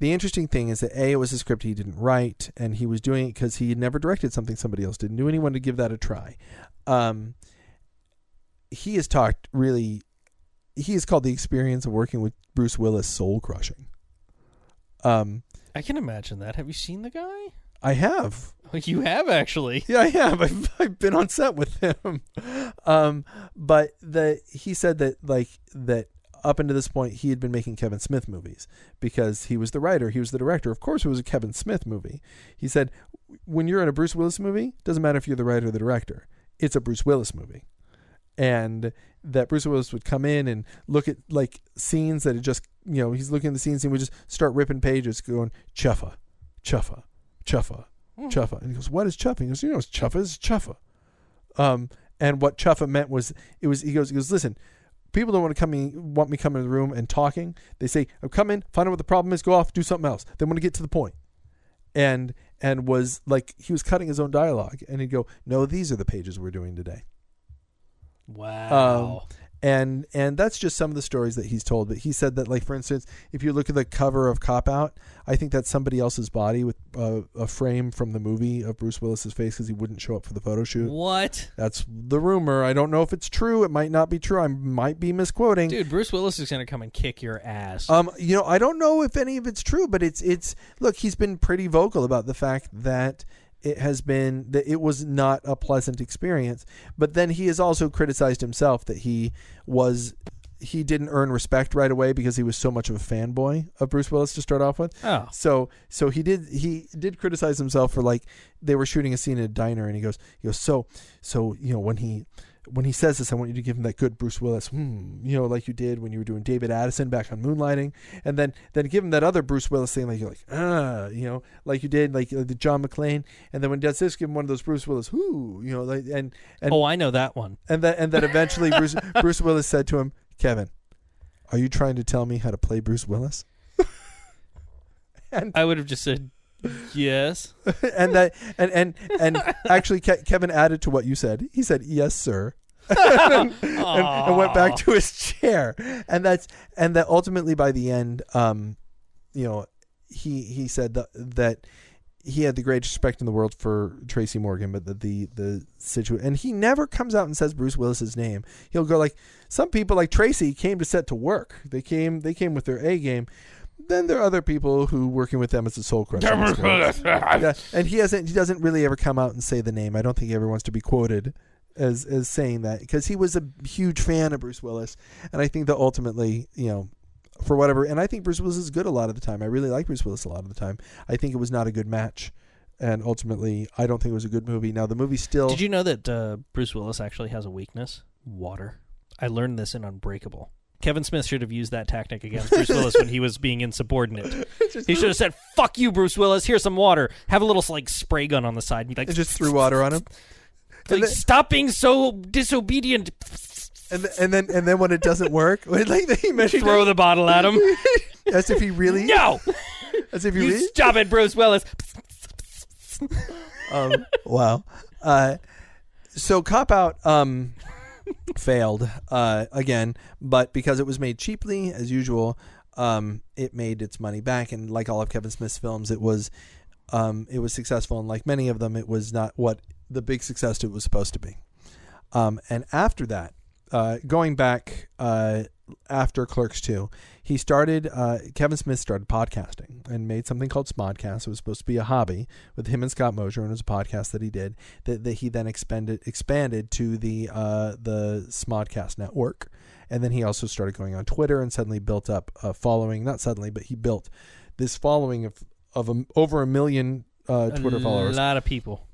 the interesting thing is that a it was a script he didn't write, and he was doing it because he had never directed something somebody else didn't Knew anyone to give that a try. Um, he has talked really. He has called the experience of working with Bruce Willis soul crushing. Um, I can imagine that. Have you seen the guy? I have. You have actually. Yeah, I have. I've, I've been on set with him. Um, but the he said that like that up until this point he had been making Kevin Smith movies because he was the writer, he was the director. Of course, it was a Kevin Smith movie. He said when you're in a Bruce Willis movie, doesn't matter if you're the writer or the director, it's a Bruce Willis movie. And that Bruce Willis would come in and look at like scenes that had just you know he's looking at the scenes and would just start ripping pages, going chuffa, chuffa, chuffa, chuffa, and he goes, "What is chuffa?" He goes, "You know, it's chuffa is chuffa." Um, and what chuffa meant was it was he goes he goes listen. People don't want to come in, want me coming in the room and talking. They say, "I'm coming, find out what the problem is, go off, do something else." They want to get to the point and and was like he was cutting his own dialogue and he'd go no these are the pages we're doing today Wow. and and that's just some of the stories that he's told but he said that like for instance if you look at the cover of cop out i think that's somebody else's body with uh, a frame from the movie of bruce willis's face because he wouldn't show up for the photo shoot what? that's the rumor i don't know if it's true it might not be true i might be misquoting Dude, Bruce Willis is going to come and kick your ass. Um, you know, I don't know if any of it's true, but it's it's look, he's been pretty vocal about the fact that it has been that it was not a pleasant experience. But then he has also criticized himself that he was he didn't earn respect right away because he was so much of a fanboy of Bruce Willis to start off with. oh. So so he did he did criticize himself for like they were shooting a scene in a diner and he goes he goes so so you know when he when he says this I want you to give him that good Bruce Willis hmm you know like you did when you were doing David Addison back on Moonlighting. And then then give him that other Bruce Willis thing like you're like ah you know like you did like uh, the John McClane. And then when he does this give him one of those Bruce Willis whoo you know like and and oh, I know that one. and that and then eventually Bruce Bruce Willis said to him Kevin are you trying to tell me how to play Bruce Willis? And I would have just said yes. and that and and and actually Ke- Kevin added to what you said. He said, "Yes, sir." and, and went back to his chair. And that's and that ultimately by the end um you know he he said that that he had the greatest respect in the world for Tracy Morgan, but the the, the situation, and he never comes out and says Bruce Willis's name. He'll go like some people, like Tracy, came to set to work. They came they came with their A game. Then there are other people who working with them as a soul crusher. yeah, and he hasn't he doesn't really ever come out and say the name. I don't think he ever wants to be quoted as as saying that because he was a huge fan of Bruce Willis, and I think that ultimately, you know, for whatever, and I think Bruce Willis is good a lot of the time. I really like Bruce Willis a lot of the time. I think it was not a good match, and ultimately, I don't think it was a good movie. Now the movie still. Did you know that uh, Bruce Willis actually has a weakness? Water. I learned this in Unbreakable. Kevin Smith should have used that tactic against Bruce Willis when he was being insubordinate. He should have said, "Fuck you, Bruce Willis. Here's some water. Have a little like spray gun on the side." And like, and just threw water on him, like, then- "Stop being so disobedient." and th- and then and then when it doesn't work, when, like he measured Throw the bottle at him. as if he really no, as if he you really stop it, Bruce Willis. um, wow. Uh, so cop out um, failed uh, again, but because it was made cheaply as usual, um, it made its money back. And like all of Kevin Smith's films, it was um, it was successful, and like many of them, it was not what the big success it was supposed to be. Um, and after that, uh, going back uh, after Clerks 2, he started, uh, Kevin Smith started podcasting and made something called Smodcast. It was supposed to be a hobby with him and Scott Mosier, and it was a podcast that he did that, that he then expanded expanded to the uh, the Smodcast network. And then he also started going on Twitter and suddenly built up a following. Not suddenly, but he built this following of, of a, over a million uh, Twitter a followers A lot of people.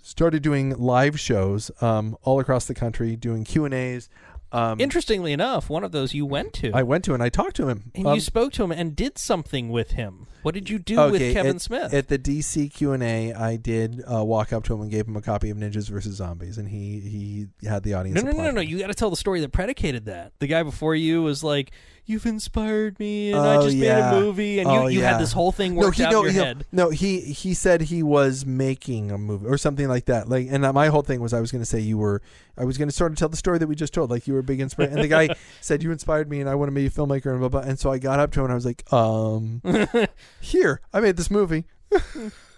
started doing live shows um, all across the country, doing Q and A's. Um, Interestingly enough, one of those you went to, I went to and I talked to him. and Um, you spoke to him and did something with him. What did you do okay, with Kevin at, Smith? at the DC Q and A. I did uh, walk up to him and gave him a copy of Ninjas vs Zombies, and he he had the audience. no, no, no, no, no! You got to tell the story that predicated that. The guy before you was like, "You've inspired me, and I Oh, just made a movie," and Oh, you, you yeah. had this whole thing no, worked he out no, in your he- head. no, he he said he was making a movie or something like that. Like, and my whole thing was I was going to say you were, I was going to sort of tell the story that we just told, like you were a big inspiration. And the guy said you inspired me, and I want to be a filmmaker, and blah blah. And so I got up to him and I was like, um, here, I made this movie.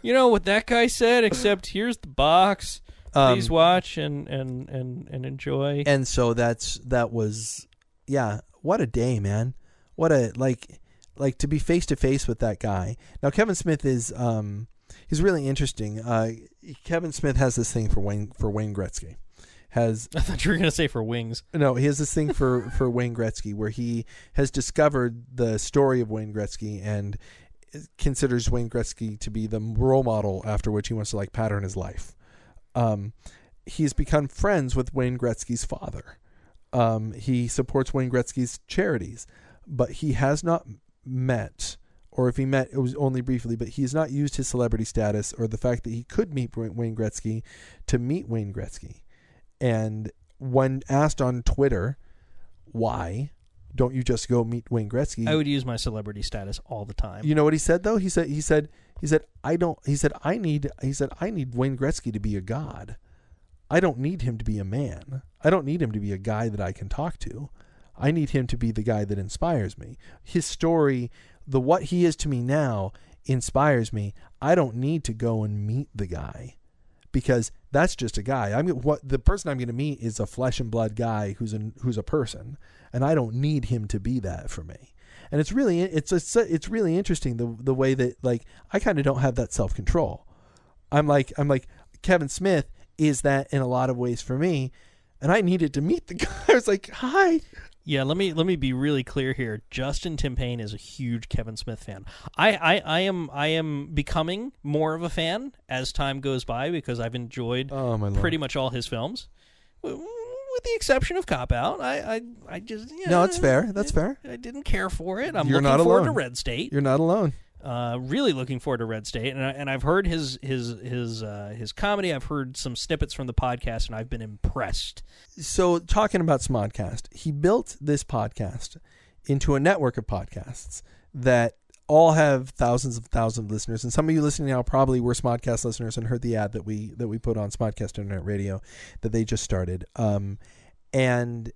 You know what that guy said? Except here's the box. Um, Please watch and and and and enjoy. and so that's that was yeah what a day man what a like like to be face to face with that guy now kevin smith is um he's really interesting uh kevin smith has this thing for wayne for wayne gretzky has I thought you were gonna say for wings. no he has this thing for for wayne gretzky where he has discovered the story of wayne gretzky and considers wayne gretzky to be the role model after which he wants to like pattern his life um he's become friends with wayne gretzky's father um, he supports Wayne Gretzky's charities, but he has not met, or if he met, it was only briefly. But he has not used his celebrity status or the fact that he could meet Wayne Gretzky to meet Wayne Gretzky. And when asked on Twitter, why don't you just go meet Wayne Gretzky? I would use my celebrity status all the time. You know what he said though? He said he said he said I don't he said I need he said I need Wayne Gretzky to be a god. I don't need him to be a man. I don't need him to be a guy that I can talk to. I need him to be the guy that inspires me. His story, the what he is to me now inspires me. I don't need to go and meet the guy because that's just a guy. I'm what the person I'm going to meet is a flesh and blood guy who's a who's a person, and I don't need him to be that for me. And it's really it's it's it's really interesting the the way that like I kind of don't have that self control. I'm like I'm like Kevin Smith is that in a lot of ways for me, and I needed to meet the guy. I was like, hi. Yeah, let me let me be really clear here. Justin Timpane is a huge Kevin Smith fan. I, I, I am I am becoming more of a fan as time goes by because I've enjoyed Oh pretty much all his films, with the exception of Cop Out. I I, I just yeah, No, it's fair. That's fair. I didn't care for it. I'm You're looking not forward to. Red State. You're not alone. Uh, really looking forward to Red State, and I, and I've heard his his his uh, his comedy. I've heard some snippets from the podcast, and I've been impressed. so talking about Smodcast, he built this podcast into a network of podcasts that all have thousands of thousands of listeners. And some of you listening now probably were Smodcast listeners and heard the ad that we that we put on Smodcast Internet Radio that they just started. Um, and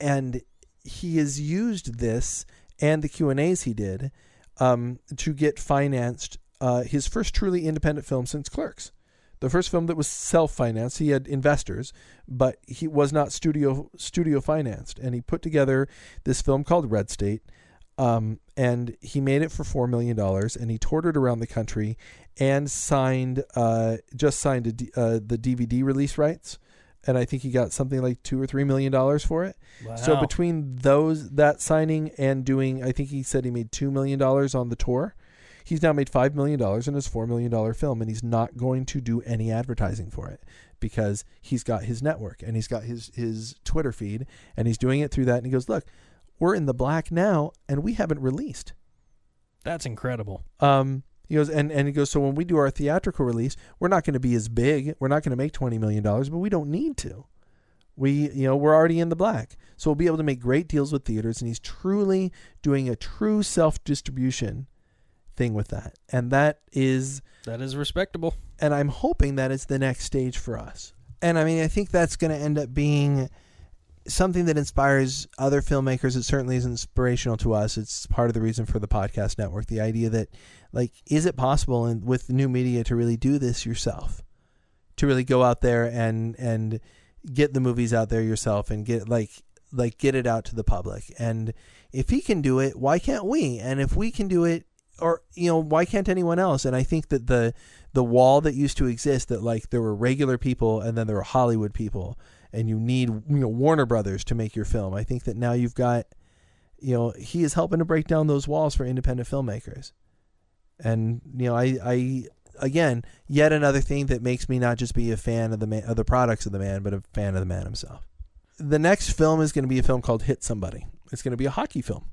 and he has used this and the Q and A's he did um, to get financed uh, his first truly independent film since Clerks. The first film that was self-financed. He had investors, but he was not studio studio financed. And he put together this film called Red State, um, and he made it for four million dollars. And he toured it around the country and signed uh, just signed a uh, the DVD release rights. And I think he got something like two or three million dollars for it. So between those that signing and doing, I think he said he made two million dollars on the tour. He's now made five million dollars in his four million dollar film, and he's not going to do any advertising for it because he's got his network and he's got his his Twitter feed, and he's doing it through that. And he goes, "Look, we're in the black now, and we haven't released." That's incredible. Um, he goes, and, and he goes, so when we do our theatrical release, we're not going to be as big. We're not going to make $20 million, but we don't need to. We, you know, we're already in the black. So we'll be able to make great deals with theaters. And he's truly doing a true self distribution thing with that. And that is, That is respectable. and I'm hoping that is the next stage for us. And I mean, I think that's going to end up being something that inspires other filmmakers. It certainly is inspirational to us. It's part of the reason for the podcast network. The idea that, like, is it possible in, with new media to really do this yourself? To really go out there and and get the movies out there yourself and get like like get it out to the public. And if he can do it, why can't we? And if we can do it, or you know, why can't anyone else? And I think that the the wall that used to exist that like there were regular people and then there were Hollywood people and you need you know Warner Brothers to make your film. I think that now you've got you know he is helping to break down those walls for independent filmmakers. And you know I I again yet another thing that makes me not just be a fan of the man, of the products of the man but a fan of the man himself. The next film is going to be a film called Hit Somebody. It's going to be a hockey film.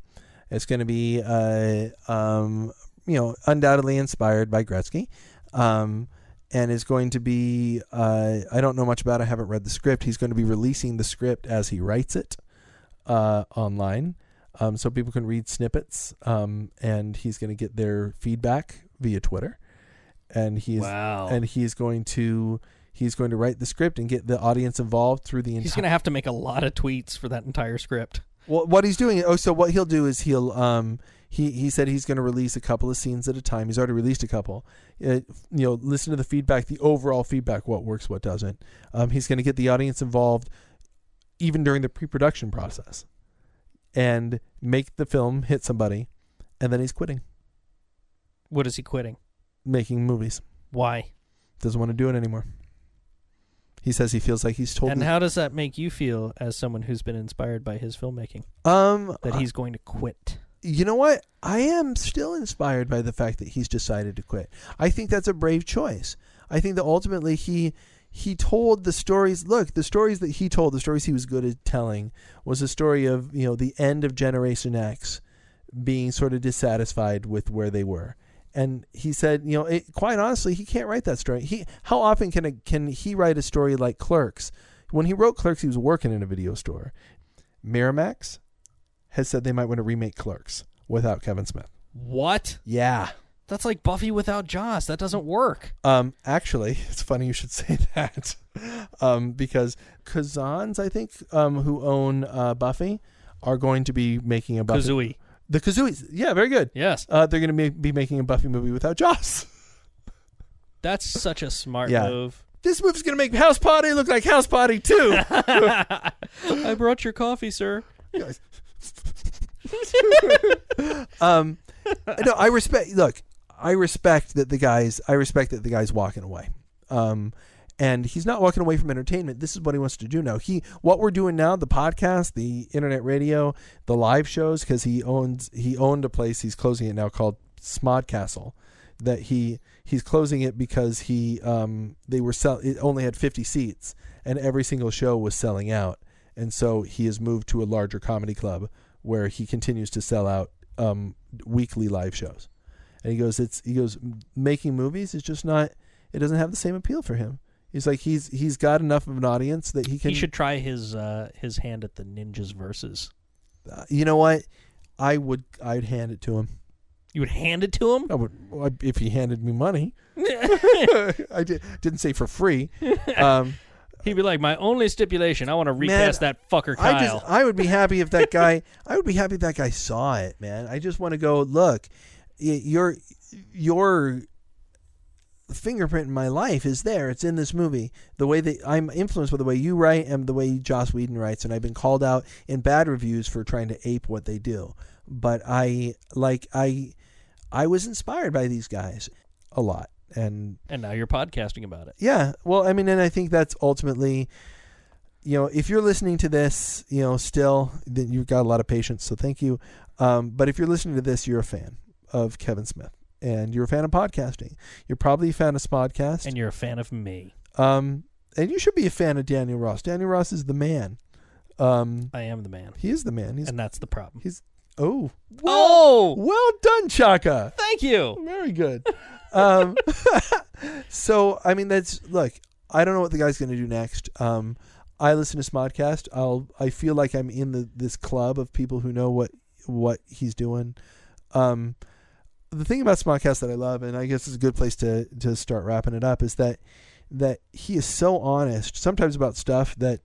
It's going to be uh, um, you know undoubtedly inspired by Gretzky. Um, and is going to be uh, I don't know much about it, I haven't read the script. He's going to be releasing the script as he writes it uh, online. Um, so people can read snippets um, and he's going to get their feedback via Twitter. And he's Wow. and he's going to he's going to write the script and get the audience involved through the entire. He's going to have to make a lot of tweets for that entire script. Well, what he's doing. Oh, so what he'll do is he'll um he he said he's going to release a couple of scenes at a time. He's already released a couple. Uh, you know, listen to the feedback, the overall feedback, what works, what doesn't. Um, he's going to get the audience involved, even during the pre-production process, and make the film hit somebody, and then he's quitting What is he quitting? making movies. Why? Doesn't want to do it anymore. He says he feels like he's told. And how does that make you feel as someone who's been inspired by his filmmaking? um, That he's going to quit. you know what? I am still inspired by the fact that he's decided to quit. I think that's a brave choice. I think that ultimately he he told the stories. Look, the stories that he told, the stories he was good at telling, was a story of you know the end of Generation X being sort of dissatisfied with where they were. And he said, you know, it, quite honestly, he can't write that story. He how often can a, can he write a story like Clerks? When he wrote Clerks, he was working in a video store. Miramax has said they might want to remake Clerks without Kevin Smith. What? Yeah. That's like Buffy without Joss. That doesn't work. Um, actually, it's funny you should say that, um, because Kazans, I think, um, who own uh, Buffy, are going to be making a Buffy. Kazooie. The Kazooies, yeah, very good. Yes. Uh, they're going to be making a Buffy movie without Joss. That's such a smart Yeah. move. This movie's going to make House Party look like House Party too. I brought your coffee, sir. um, no, I respect. Look, I respect that the guys. I respect that the guy's walking away. Um, and he's not walking away from entertainment. This is what he wants to do now. He what we're doing now, the podcast, the internet radio, the live shows, because he owns he owned a place. He's closing it now called Smodcastle. That he he's closing it because he um they were sell it only had fifty seats and every single show was selling out, and so he has moved to a larger comedy club where he continues to sell out um weekly live shows. And he goes, it's he goes making movies is just not. It doesn't have the same appeal for him. He's like he's he's got enough of an audience that he can. He should try his uh, his hand at the ninjas versus. uh, you know what? I would. I'd hand it to him. You would hand it to him. I would well, I- if he handed me money. I did, didn't say for free. Um, He'd be like, "My only stipulation: I want to recast that fucker Kyle." I just I would be happy if that guy I would be happy if that guy saw it, man. I just want to go look. y- Your your fingerprint in my life is there. It's in this movie. The way that I'm influenced by the way you write and the way Joss Whedon writes, and I've been called out in bad reviews for trying to ape what they do. But I like I I was inspired by these guys a lot, and and now you're podcasting about it. yeah. Well, I mean, and I think that's ultimately, you know, if you're listening to this, you know, still, then you've got a lot of patience. So thank you. Um, but if you're listening to this, you're a fan of Kevin Smith and you're a fan of podcasting. You're probably a fan of Smodcast. And you're a fan of me. um, and you should be a fan of Daniel Ross. Daniel Ross is the man. Um, I am the man, he is the man. He's, and that's the problem. he's, oh, oh, well done, Chaka. thank you. Very good. um, so I mean, that's look. I don't know what the guy's going to do next. Um, I listen to Smodcast. I'll. I feel like I'm in the this club of people who know what what he's doing. Um, the thing about Smodcast that I love, and I guess it's a good place to to start wrapping it up, is that that he is so honest sometimes about stuff that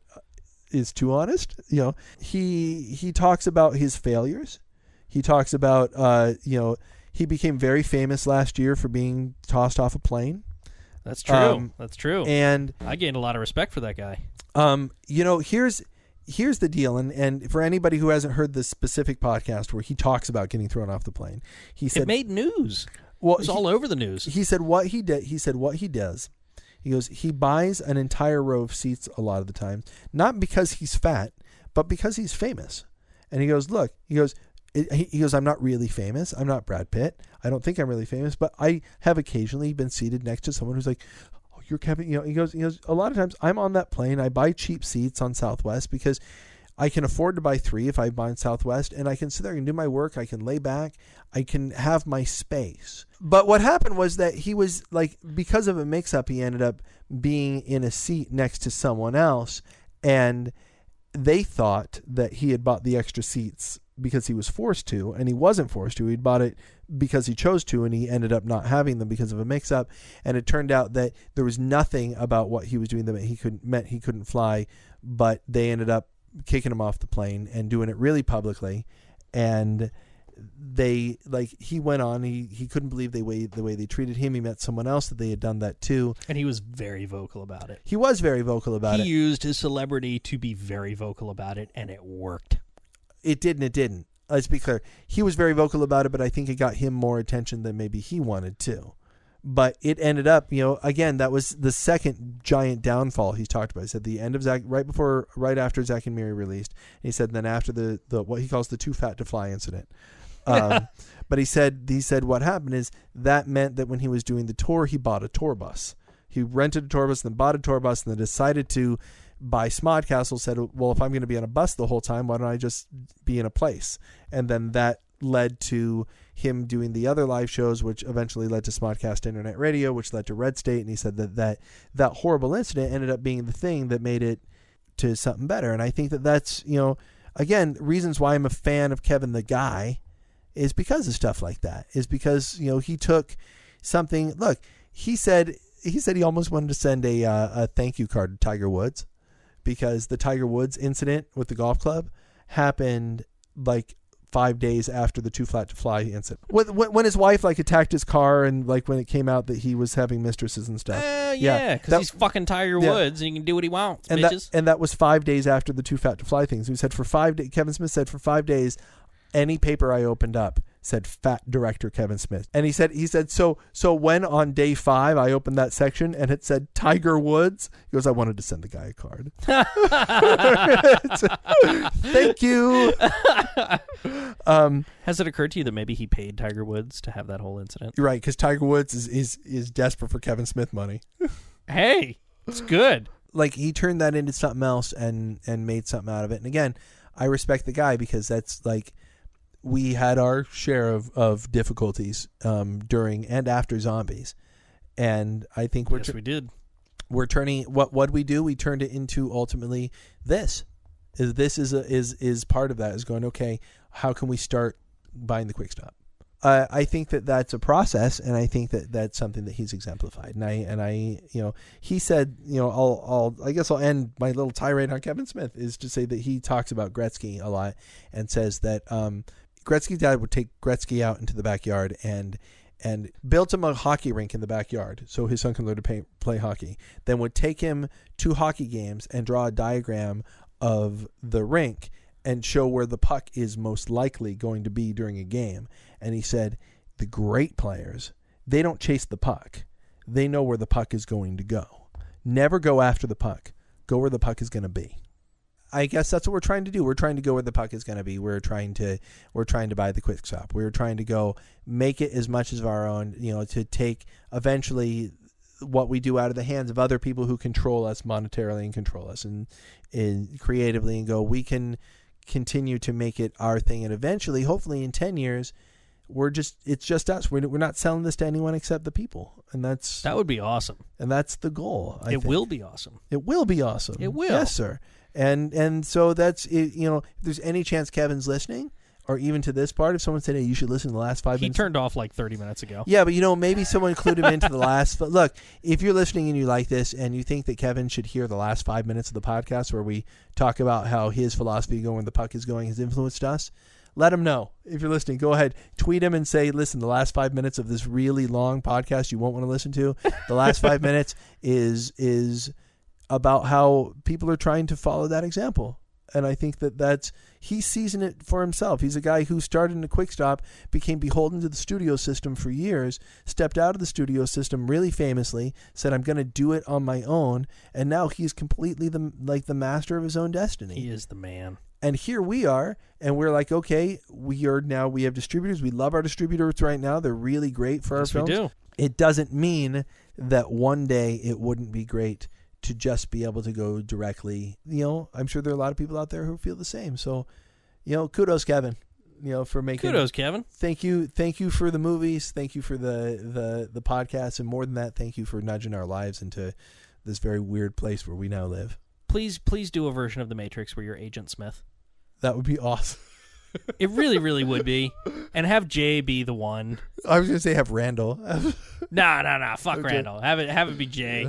is too honest. You know, he he talks about his failures. He talks about uh, you know he became very famous last year for being tossed off a plane, That's true. Um, That's true. and I gained a lot of respect for that guy. um, you know here's here's the deal, and and for anybody who hasn't heard the specific podcast where he talks about getting thrown off the plane, he said it made news. well It was he- all over the news. he said what he did he said what he does he goes he buys an entire row of seats a lot of the time not because he's fat but because he's famous and he goes look he goes it, he goes i'm not really famous i'm not brad pitt i don't think i'm really famous but i have occasionally been seated next to someone who's like you're kevin you know he goes he goes a lot of times i'm on that plane i buy cheap seats on southwest because I can afford to buy three if I buy in Southwest, and I can sit there and do my work. I can lay back. I can have my space. But what happened was that he was like, because of a mix up, he ended up being in a seat next to someone else, and they thought that he had bought the extra seats because he was forced to, and he wasn't forced to. He'd bought it because he chose to, and he ended up not having them because of a mix up. And it turned out that there was nothing about what he was doing that he couldn't meant he couldn't fly, but they ended up kicking him off the plane and doing it really publicly and they like he went on he he couldn't believe they way the way they treated him he met someone else that they had done that too and he was very vocal about it. he was very vocal about he it he used his celebrity to be very vocal about it, and it worked. It did and it didn't. Let's be clear. He was very vocal about it but i think it got him more attention than maybe he wanted to. But it ended up you know again that was the second giant downfall he's talked about. He said the end of zach right before right after zach and miri released he said then after the the what he calls the too fat to fly incident. Um, but he said he said what happened is that meant that when he was doing the tour he bought a tour bus. He rented a tour bus then bought a tour bus and then decided to buy Smodcastle said well if I'm going to be on a bus the whole time why don't I just be in a place and then that led to him doing the other live shows which eventually led to Smodcast Internet Radio which led to Red State and he said that that that horrible incident ended up being the thing that made it to something better and I think that that's you know again reasons why I'm a fan of Kevin the guy is because of stuff like that. Is because you know he took something. Look, he said he said he almost wanted to send a uh, a thank you card to Tiger Woods because the Tiger Woods incident with the golf club happened like five days after the too flat to fly incident. When, when his wife like attacked his car and like when it came out that he was having mistresses and stuff. Uh, Yeah, yeah, because that- he's fucking Tiger Yeah. Woods, and he can do what he wants, and that and that was five days after the too fat to fly things. He said for five days. Kevin Smith said for five days, any paper I opened up said fat director Kevin Smith, and he said he said so so when on day five I opened that section and it said Tiger Woods, he goes I wanted to send the guy a card. Thank you. Um, Has it occurred to you that maybe he paid Tiger Woods to have that whole incident? you're right because Tiger Woods is, is is desperate for Kevin Smith money. Hey, it's good. like he turned that into something else and and made something out of it. And again, I respect the guy because that's like we had our share of of difficulties um, during and after zombies, and I think we're yes, we did. we're turning what what we do. We turned it into ultimately this is this is a, is is part of that is going okay. How can we start buying the quick stop? Uh, I think that that's a process, and I think that that's something that he's exemplified. And I and I, you know, he said, you know, I'll, I'll, I guess I'll end my little tirade on Kevin Smith is to say that he talks about Gretzky a lot and says that um, Gretzky's dad would take Gretzky out into the backyard and and built him a hockey rink in the backyard so his son can learn to pay, play hockey. Then would take him to hockey games and draw a diagram of the rink and show where the puck is most likely going to be during a game. And he said, the great players, they don't chase the puck. They know where the puck is going to go. Never go after the puck. Go where the puck is going to be. I guess that's what we're trying to do. We're trying to go where the puck is going to be. We're trying to we're trying to buy the quick stop. We're trying to go make it as much as of our own, you know, to take eventually what we do out of the hands of other people who control us monetarily and control us and, and creatively and go we can continue to make it our thing and eventually hopefully in 10 years we're just it's just us we're, we're not selling this to anyone except the people and that's That would be awesome. and that's the goal I it think. will be awesome. It will be awesome. It will. Yes, sir. And and so that's it, you know, if there's any chance Kevin's listening or even to this part, if someone said, "Hey, you should listen to the last five He minutes," turned off like 30 minutes ago. Yeah, but you know, maybe someone clued him into the last. But look, if you're listening and you like this, and you think that Kevin should hear the last five minutes of the podcast where we talk about how his philosophy going where the puck is going has influenced us, let him know. If you're listening, go ahead, tweet him and say, "Listen, the last five minutes of this really long podcast you won't want to listen to. The last five minutes is is about how people are trying to follow that example." And I think that that's he sees in it for himself. He's a guy who started in a quick stop, became beholden to the studio system for years, stepped out of the studio system really famously, said I'm going to do it on my own, and now he's completely the like the master of his own destiny. He is the man. And here we are, and we're like, okay, we are now we have distributors. We love our distributors right now. They're really great for Yes, our we films. do. It doesn't mean that one day it wouldn't be great to just be able to go directly. You know, I'm sure there are a lot of people out there who feel the same. So, you know, kudos, Kevin. You know, for making Kudos, Kevin. Thank you, thank you for the movies. Thank you for the the the podcast, and more than that, thank you for nudging our lives into this very weird place where we now live. Please, please do a version of the Matrix where you're Agent Smith. That would be awesome. It really, really would be. And have Jay be the one. I was gonna say have Randall. Nah, nah, nah. Fuck Okay. Randall. Have it, have it be Jay.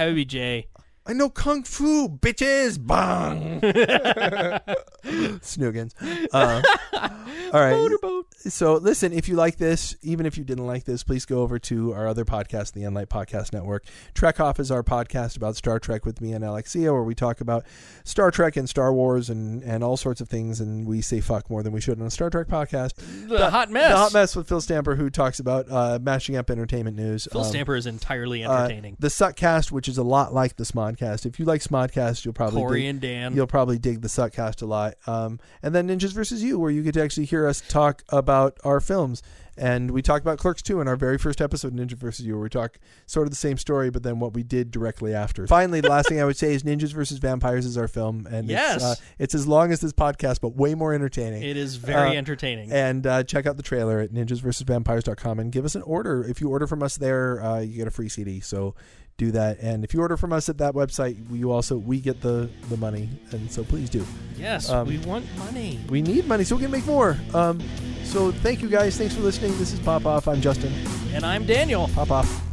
Be Jay. I know kung fu, bitches. Bang. Snoogans. Uh, all right. Motorboat. So listen, if you like this, even if you didn't like this, please go over to our other podcast, the Enlight Podcast Network. Trek Off is our podcast about Star Trek with me and Alexia, where we talk about Star Trek and Star Wars and, and all sorts of things, and we say fuck more than we should on a Star Trek podcast. The, hot mess. The Hot Mess with Phil Stamper, who talks about uh, mashing up entertainment news. Phil Um, Stamper is entirely uh, entertaining. the Suckcast, which is a lot like the Smodcast. If you like Smodcast, you'll probably Corey dig, and Dan. you'll probably dig the Suckcast a lot. Um, and then Ninjas versus You, where you get to actually hear us talk about our films. And we talked about Clerks 2 in our very first episode, Ninja versus You, where we talk sort of the same story, but then what we did directly after. Finally, the last thing I would say is Ninjas versus Vampires is our film, and Yes. it's, uh, it's as long as this podcast, but way more entertaining. it is very uh, entertaining. And uh, check out the trailer at ninjasversusvampires.com and give us an order. If you order from us there, uh, you get a free CD. So do that. And if you order from us at that website, you also we get the the money. And so please do. yes, um, we want money. We need money so we can make more. Um, so thank you guys. Thanks for listening. This is Pop Off. I'm Justin. And I'm Daniel. Pop Off.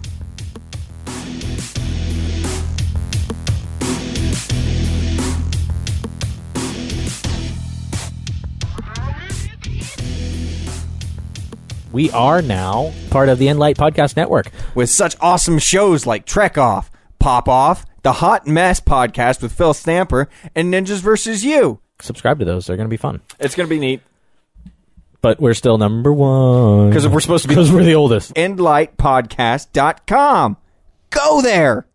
We are now part of the Enlight Podcast Network. with such awesome shows like Trek Off, Pop Off, The Hot Mess podcast with Phil Stamper, and Ninjas vs. You. Subscribe to those; they're going to be fun. It's going to be neat But we're still number one because we're supposed to be because we're the oldest. enlightpodcast.com. Go there.